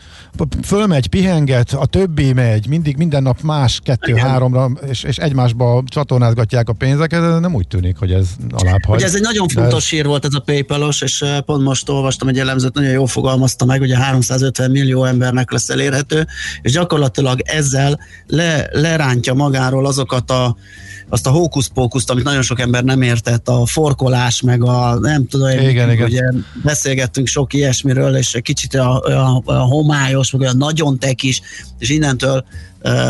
fölmegy, pihenget, a többi megy, mindig minden nap más, kettő-háromra, és, és egymásba csatornázgatják a pénzeket, nem úgy tűnik, hogy ez alább hagy. Ugye ez egy nagyon fontos hír volt ez a PayPal-os, és pont most olvastam egy elemzőt, nagyon jól fogalmazta meg, ugye 350 millió embernek lesz elérhető, és gyakorlatilag ezzel le, lerántja magáról azokat a azt a hókuszpókuszt, amit nagyon sok ember nem értett, a forkolás, meg a nem tudom, igen, igen. ugye beszélgettünk sok ilyesmiről, és kicsit a, a, a homályos, meg olyan nagyon tekis, és innentől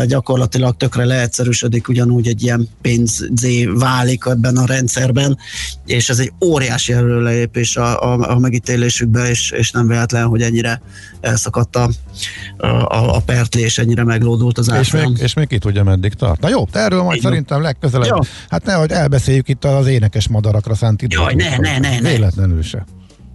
gyakorlatilag tökre leegyszerűsödik, ugyanúgy egy ilyen pénzé válik ebben a rendszerben, és ez egy óriási előrelépés a, a, a megítélésükbe, és, és nem véletlen, hogy ennyire elszakadt a, a, a pertlé, és ennyire meglódult az és még, és még ki tudja, meddig tart. Na jó, erről majd Igen. szerintem legközelebb. Jó. Hát nehogy elbeszéljük itt az énekes madarakra szánt időt. Jaj, ne, ne, ne, ne. Véletlenül se.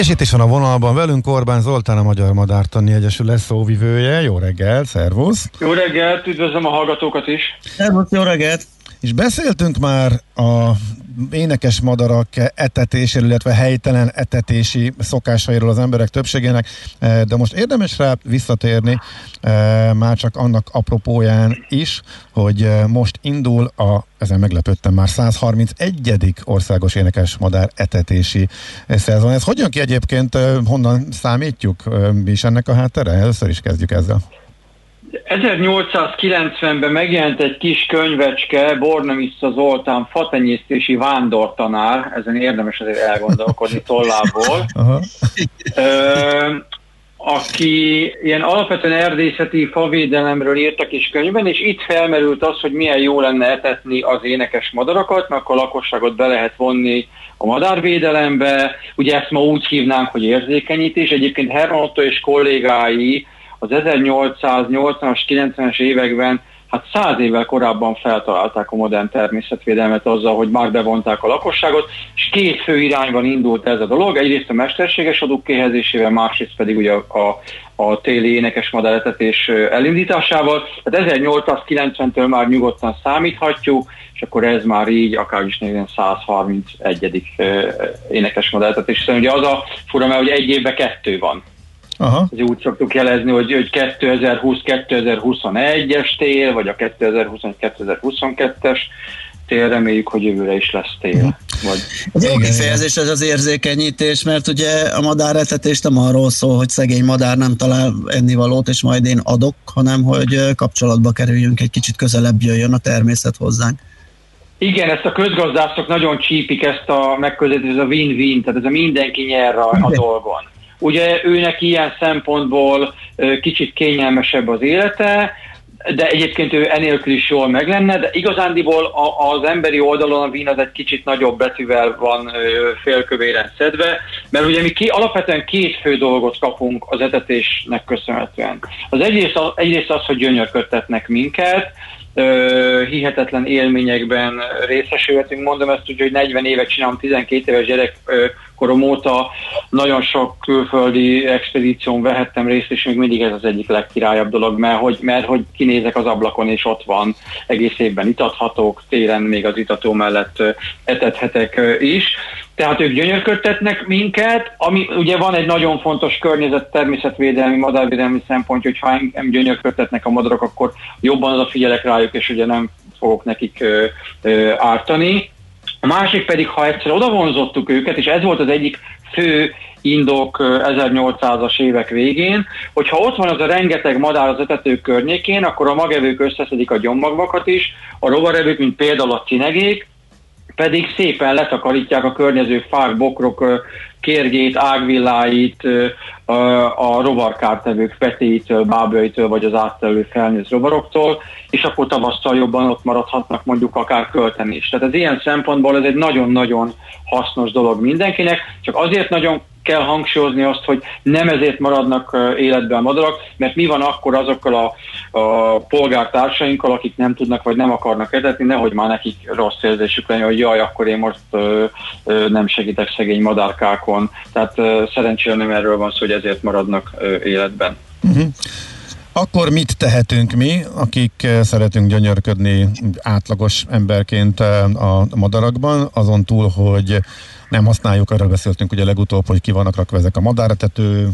És itt is van a vonalban velünk Orbán Zoltán, a Magyar Madártani Egyesület szóvivője. Jó reggel, szervusz! Jó reggelt, üdvözlöm a hallgatókat is! Szervusz, jó reggelt! És beszéltünk már a énekes madarak etetéséről, illetve helytelen etetési szokásairól az emberek többségének, de most érdemes rá visszatérni, már csak annak apropóján is, hogy most indul a, ezen meglepődtem már, 131. országos énekes madár etetési szezon. Ez hogyan ki egyébként, honnan számítjuk, mi is ennek a háttere? Először is kezdjük ezzel. 1890-ben megjelent egy kis könyvecske, Bornemisza Zoltán fatenyésztési vándortanár, ezen érdemes azért elgondolkodni tollából, ö, aki ilyen alapvetően erdészeti favédelemről írt a kis könyvben, és itt felmerült az, hogy milyen jó lenne etetni az énekes madarakat, mert akkor a lakosságot be lehet vonni a madárvédelembe. Ugye ezt ma úgy hívnánk, hogy érzékenyítés. Egyébként Herman Otto és kollégái az 1880-as, 90-es években hát száz évvel korábban feltalálták a modern természetvédelmet azzal, hogy már bevonták a lakosságot, és két fő irányban indult ez a dolog. Egyrészt a mesterséges adók kéhezésével, másrészt pedig ugye a, a, a téli énekes madáretetés elindításával. Tehát 1890-től már nyugodtan számíthatjuk, és akkor ez már így akár is 131. énekes madáretetés. Hiszen ugye az a fura, mert hogy egy évben kettő van. Aha. Ugye úgy szoktuk jelezni, hogy, hogy 2020-2021-es tél, vagy a 2021-2022-es tél, reméljük, hogy jövőre is lesz tél. Vagy... Az jó kifejezés ez az érzékenyítés, mert ugye a madáretetés nem arról szól, hogy szegény madár nem talál ennivalót, és majd én adok, hanem hogy kapcsolatba kerüljünk, egy kicsit közelebb jöjjön a természet hozzánk. Igen, ezt a közgazdászok nagyon csípik, ezt a megközelítést, ez a win-win, tehát ez a mindenki nyer a, a dolgon. Ugye őnek ilyen szempontból kicsit kényelmesebb az élete, de egyébként ő enélkül is jól meg lenne, de igazándiból az emberi oldalon a vín az egy kicsit nagyobb betűvel van félkövéren szedve, mert ugye mi ki, alapvetően két fő dolgot kapunk az etetésnek köszönhetően. Az egyrészt az, egyrészt az hogy gyönyörködtetnek minket, hihetetlen élményekben részesülhetünk. Mondom ezt úgy, hogy 40 évet csinálom, 12 éves gyerekkorom óta nagyon sok külföldi expedíción vehettem részt, és még mindig ez az egyik legkirályabb dolog, mert hogy, mert hogy kinézek az ablakon, és ott van, egész évben itathatok, télen még az itató mellett etethetek is. Tehát ők gyönyörködtetnek minket, ami ugye van egy nagyon fontos környezet, természetvédelmi, madárvédelmi szempont, hogy ha engem gyönyörködtetnek a madarak, akkor jobban odafigyelek rájuk, és ugye nem fogok nekik ö, ö, ártani. A másik pedig, ha egyszer odavonzottuk őket, és ez volt az egyik fő indok 1800-as évek végén, hogyha ott van az a rengeteg madár az etetők környékén, akkor a magevők összeszedik a gyommagvakat is, a rovarevők, mint például a cinegék, pedig szépen letakarítják a környező fák, bokrok kérgét, ágvilláit, a rovarkártevők petéitől, bábjaitől, vagy az áttelő felnőtt rovaroktól, és akkor tavasszal jobban ott maradhatnak mondjuk akár költeni is. Tehát ez ilyen szempontból ez egy nagyon-nagyon hasznos dolog mindenkinek, csak azért nagyon kell hangsúlyozni azt, hogy nem ezért maradnak életben a madarak, mert mi van akkor azokkal a, a polgártársainkkal, akik nem tudnak vagy nem akarnak etetni, nehogy már nekik rossz érzésük legyen, hogy jaj, akkor én most ö, ö, nem segítek szegény madárkákon. Tehát ö, szerencsére nem erről van szó, hogy ezért maradnak ö, életben. Uh-huh. Akkor mit tehetünk mi, akik szeretünk gyönyörködni átlagos emberként a madarakban, azon túl, hogy nem használjuk, arra beszéltünk ugye legutóbb, hogy ki vannak rakva ezek a madáretető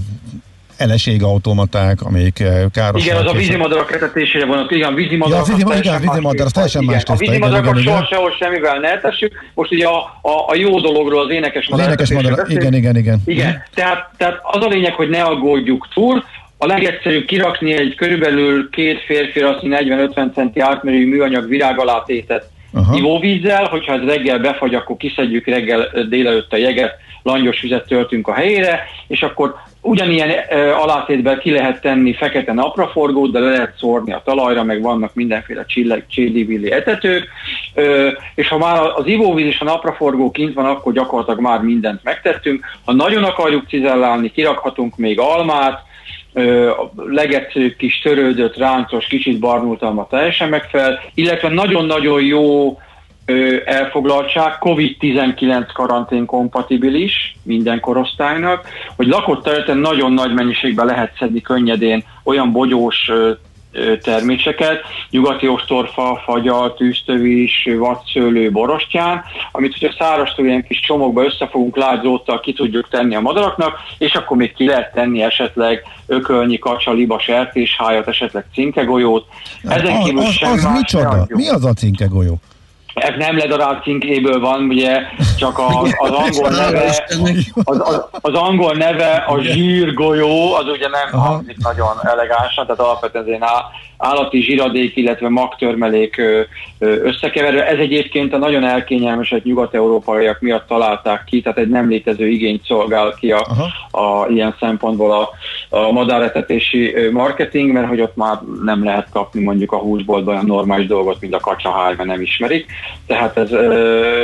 automaták, amelyik eh, káros. Igen, az a vízimadarak etetésére van, igen, vízimadarak. Ja, a vízimadarak, igen, vízimadarak, teljesen más A vízimadarak soha semmivel ne etessük. Most ugye a, a, a jó dologról az énekes madarak. Az énekes madarak, igen, igen, igen. Igen, uh-huh. tehát, tehát az a lényeg, hogy ne aggódjuk túl, a legegyszerűbb kirakni egy körülbelül két férfi 40-50 centi átmérőjű műanyag virág alá tétet Aha. ivóvízzel, hogyha ez reggel befagy, akkor kiszedjük reggel délelőtt a jeget, langyos vizet töltünk a helyére, és akkor ugyanilyen e, alátétben ki lehet tenni fekete napraforgót, de le lehet szórni a talajra, meg vannak mindenféle csillivilli etetők, e, és ha már az ivóvíz és a napraforgó kint van, akkor gyakorlatilag már mindent megtettünk. Ha nagyon akarjuk cizellálni, kirakhatunk még almát, a legegyszerűbb kis törődött, ráncos, kicsit barnultalma teljesen megfelel, illetve nagyon-nagyon jó elfoglaltság, COVID-19 karantén kompatibilis minden korosztálynak, hogy lakott területen nagyon nagy mennyiségben lehet szedni könnyedén olyan bogyós terméseket, nyugati ostorfa, fagyal, tűztövis, vadszőlő, borostyán, amit hogyha száraztól ilyen kis csomagba összefogunk lágyzóttal ki tudjuk tenni a madaraknak, és akkor még ki lehet tenni esetleg ökölnyi, kacsa, liba, sertéshájat, esetleg cinkegolyót. Ezen kívül az, az ne micsoda? Mi az a cinkegolyó? Ez nem ledarált cinkéből van, ugye, csak a, az angol neve, az, az, az angol neve a zsírgolyó, az ugye nem hangzik nagyon elegánsan, tehát alapvetően állati zsíradék, illetve magtörmelék összekeverő. Ez egyébként a nagyon elkényelmesek nyugat-európaiak miatt találták ki, tehát egy nem létező igényt szolgál ki a, a ilyen szempontból a, a madáretetési marketing, mert hogy ott már nem lehet kapni mondjuk a húsboltban olyan normális dolgot, mint a kacsaháj, mert nem ismerik. Tehát ez,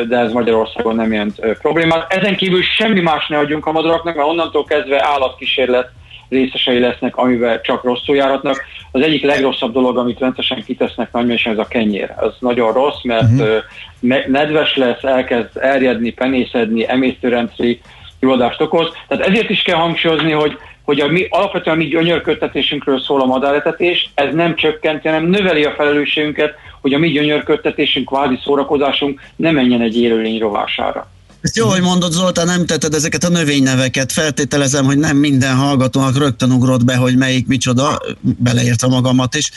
de ez Magyarországon nem jelent ö, problémát. Ezen kívül semmi más ne adjunk a madaraknak, mert onnantól kezdve állatkísérlet részesei lesznek, amivel csak rosszul járatnak. Az egyik legrosszabb dolog, amit rendszeresen kitesznek nagymérsékben, ez a kenyér. Ez nagyon rossz, mert uh-huh. nedves lesz, elkezd erjedni, penészedni, emésztőrendszeri gyulladást okoz. Tehát ezért is kell hangsúlyozni, hogy hogy a mi, alapvetően a mi gyönyörködtetésünkről szól a madáretetés, ez nem csökkenti, hanem növeli a felelősségünket, hogy a mi gyönyörködtetésünk, kvázi szórakozásunk ne menjen egy élőlény rovására. Ezt jó, hogy mondod Zoltán, nem tetted ezeket a növényneveket. Feltételezem, hogy nem minden hallgatónak rögtön ugrott be, hogy melyik micsoda, beleértve magamat is.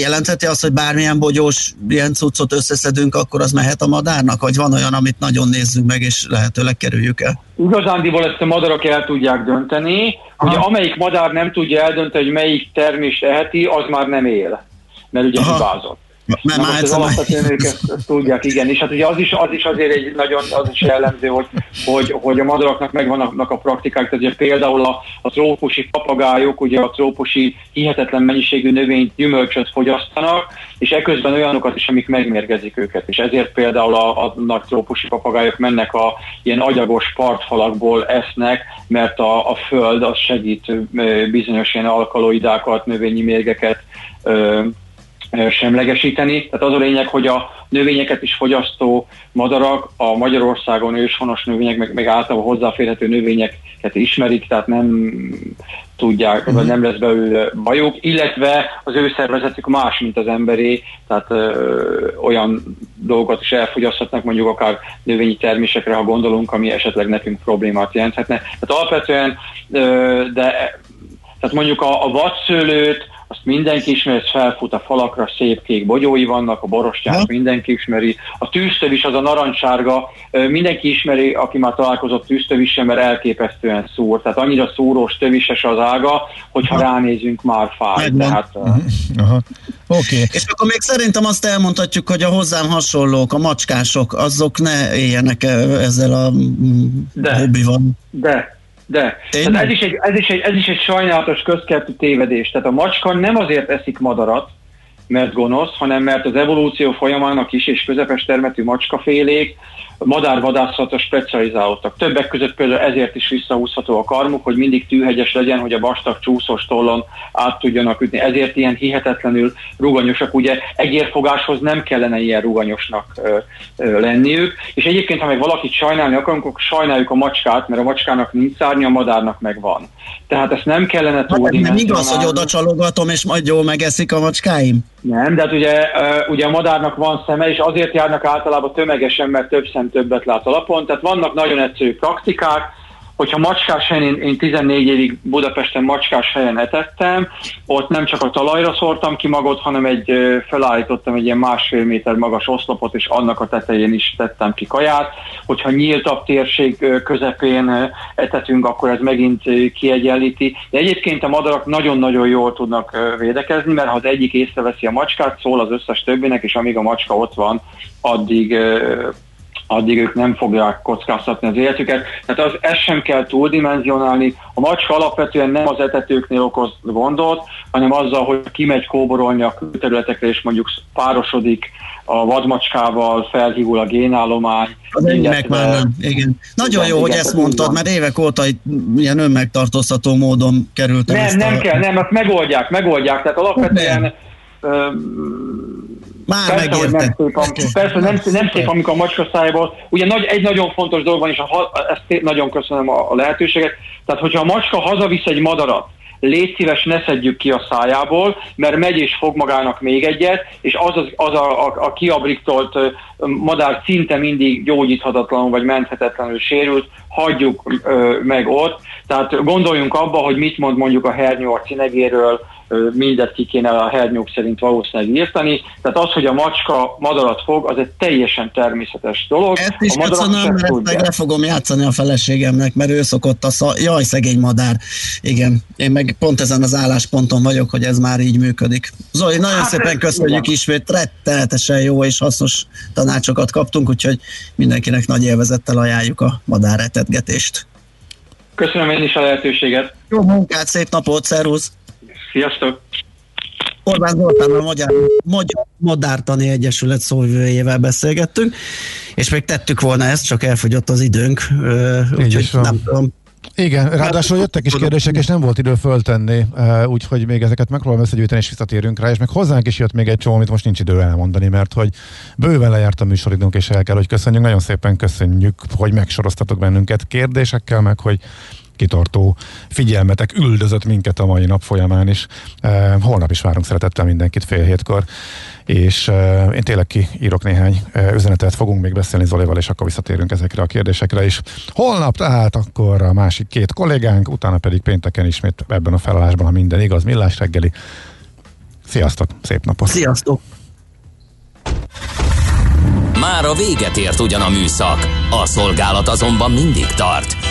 Jelentheti azt, hogy bármilyen bogyós ilyen cuccot összeszedünk, akkor az mehet a madárnak? Vagy van olyan, amit nagyon nézzük meg, és lehetőleg kerüljük el? Igazándiból ezt a madarak el tudják dönteni. Ugye amelyik madár nem tudja eldönteni, hogy melyik termést eheti, az már nem él. Mert ugye hibázott. Mert már most az alapvetően ők ezt, ezt tudják, igen. És hát ugye az is, az is azért egy nagyon az is jellemző, hogy, hogy, hogy a madaraknak megvannak a praktikák, tehát ugye például a, a trópusi papagájok, ugye a trópusi hihetetlen mennyiségű növényt, gyümölcsöt fogyasztanak, és eközben olyanokat is, amik megmérgezik őket. És ezért például a, a nagy trópusi papagájok mennek a ilyen agyagos partfalakból esznek, mert a, a föld az segít bizonyos ilyen alkaloidákat, növényi mérgeket ö, semlegesíteni. Tehát az a lényeg, hogy a növényeket is fogyasztó madarak, a Magyarországon őshonos növények, meg, meg általában hozzáférhető növényeket ismerik, tehát nem tudják, vagy nem lesz belőle bajuk, illetve az ő szervezetük más, mint az emberé, tehát ö, olyan dolgokat is elfogyaszthatnak, mondjuk akár növényi termésekre, ha gondolunk, ami esetleg nekünk problémát jelenthetne. Tehát alapvetően, ö, de tehát mondjuk a, a vadszőlőt, azt mindenki ismeri, ez felfut a falakra, szép kék bogyói vannak, a borostyát mindenki ismeri, a tűztövis az a narancssárga, ö, mindenki ismeri, aki már találkozott tűztövissel, mert elképesztően szúr, tehát annyira szúrós, tövises az ága, hogyha ránézünk, már fáj. Tehát, ö, Aha. Oké. És akkor még szerintem azt elmondhatjuk, hogy a hozzám hasonlók, a macskások, azok ne éljenek ezzel a mm, hobbival. De, de. Tehát ez, is egy, ez, is egy, ez is egy sajnálatos közkeltű tévedés. Tehát a macska nem azért eszik madarat, mert gonosz, hanem mert az evolúció folyamán a kis és közepes termetű macskafélék madárvadászatra specializálódtak. Többek között például ezért is visszahúzható a karmuk, hogy mindig tűhegyes legyen, hogy a vastag csúszós tollon át tudjanak ütni. Ezért ilyen hihetetlenül ruganyosak. Ugye egérfogáshoz nem kellene ilyen ruganyosnak ö, ö, lenniük. És egyébként, ha meg valakit sajnálni akarunk, akkor sajnáljuk a macskát, mert a macskának nincs szárnya, a madárnak meg van. Tehát ezt nem kellene túl Nem igaz, hogy oda csalogatom, és majd jól megeszik a macskáim? nem, de hát ugye, ugye a madárnak van szeme, és azért járnak általában tömegesen, mert több szem többet lát alapon. Tehát vannak nagyon egyszerű praktikák, hogyha macskás helyen, én, én 14 évig Budapesten macskás helyen etettem, ott nem csak a talajra szórtam ki magot, hanem egy, felállítottam egy ilyen másfél méter magas oszlopot, és annak a tetején is tettem ki kaját. Hogyha nyíltabb térség közepén etetünk, akkor ez megint kiegyenlíti. De egyébként a madarak nagyon-nagyon jól tudnak védekezni, mert ha az egyik észreveszi a macskát, szól az összes többinek, és amíg a macska ott van, addig addig ők nem fogják kockáztatni az életüket. Tehát az, ezt sem kell túldimenzionálni. A macska alapvetően nem az etetőknél okoz gondot, hanem azzal, hogy kimegy kóborolni a külterületekre, és mondjuk párosodik a vadmacskával, felhígul a génállomány. Az enyémek már nem. Igen. Nagyon Igen, jó, hogy igen, ezt így mondtad, van. mert évek óta itt ilyen önmegtartóztató módon kerültem. Nem, ezt nem a... kell, nem, azt megoldják, megoldják. Tehát alapvetően ö, Már persze, hogy nem szép, a, persze nem, nem szép, amikor a macska szájából. Ugye nagy, egy nagyon fontos dolog van, és a, ezt nagyon köszönöm a, a lehetőséget. Tehát, hogyha a macska hazavisz egy madarat, légy szíves, ne szedjük ki a szájából, mert megy és fog magának még egyet, és az, az, az a, a, a kiabriktolt madár szinte mindig gyógyíthatatlanul vagy menthetetlenül sérült, hagyjuk ö, meg ott. Tehát gondoljunk abba, hogy mit mond mondjuk a hernyó a cinegéről, mindet ki kéne a hernyók szerint valószínűleg írtani. Tehát az, hogy a macska madarat fog, az egy teljesen természetes dolog. Ezt is a köszönöm, mert meg le fogom játszani a feleségemnek, mert ő szokott a szal... Jaj, szegény madár. Igen, én meg pont ezen az állásponton vagyok, hogy ez már így működik. Zoli, nagyon hát szépen köszönjük igen. ismét, rettenetesen jó és hasznos tanácsokat kaptunk, úgyhogy mindenkinek nagy élvezettel ajánljuk a madárretetgetést. Köszönöm én is a lehetőséget. Jó munkát, szép napot, szervusz! Sziasztok! Orbán Zoltán a Magyar, Magyar Madártani Egyesület szóvivőjével beszélgettünk, és még tettük volna ezt, csak elfogyott az időnk, úgyhogy nem tudom. Igen, ráadásul jöttek is kérdések, és nem volt idő föltenni, úgyhogy még ezeket megpróbálom összegyűjteni, és visszatérünk rá, és meg hozzánk is jött még egy csomó, amit most nincs idő elmondani, mert hogy bőven lejárt a műsoridőnk, és el kell, hogy köszönjük. Nagyon szépen köszönjük, hogy megsoroztatok bennünket kérdésekkel, meg hogy kitartó figyelmetek üldözött minket a mai nap folyamán is. E, holnap is várunk szeretettel mindenkit fél hétkor, és e, én tényleg kiírok néhány e, üzenetet, fogunk még beszélni Zolival, és akkor visszatérünk ezekre a kérdésekre is. Holnap tehát akkor a másik két kollégánk, utána pedig pénteken ismét ebben a felállásban, ha minden igaz, millás reggeli. Sziasztok, szép napot! Sziasztok! Már a véget ért ugyan a műszak, a szolgálat azonban mindig tart,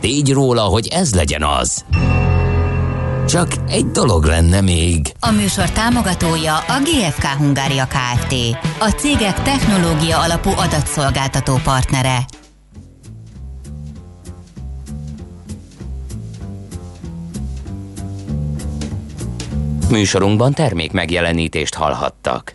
tégy róla, hogy ez legyen az. Csak egy dolog lenne még. A műsor támogatója a GFK Hungária Kft. A cégek technológia alapú adatszolgáltató partnere. Műsorunkban termék megjelenítést hallhattak.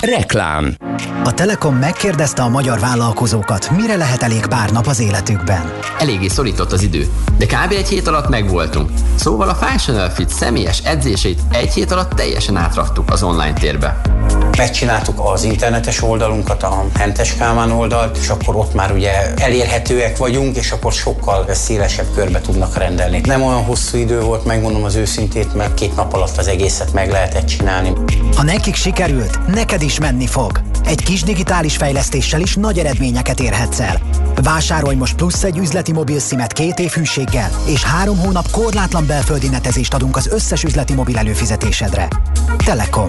Reklám A Telekom megkérdezte a magyar vállalkozókat, mire lehet elég pár nap az életükben. Eléggé szorított az idő, de kb. egy hét alatt megvoltunk. Szóval a Functional Fit személyes edzését egy hét alatt teljesen átraktuk az online térbe. Megcsináltuk az internetes oldalunkat, a Hentes Kálmán oldalt, és akkor ott már ugye elérhetőek vagyunk, és akkor sokkal szélesebb körbe tudnak rendelni. Nem olyan hosszú idő volt, megmondom az őszintét, mert két nap alatt az egészet meg lehetett csinálni. Ha nekik sikerült, neked is menni fog. Egy kis digitális fejlesztéssel is nagy eredményeket érhetsz el. Vásárolj most plusz egy üzleti mobil szimet két év hűséggel, és három hónap korlátlan belföldi netezést adunk az összes üzleti mobil előfizetésedre. Telekom.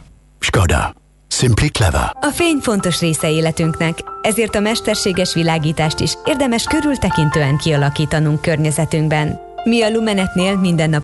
Skoda. Simply clever. A fény fontos része életünknek, ezért a mesterséges világítást is érdemes körültekintően kialakítanunk környezetünkben. Mi a Lumenetnél minden nap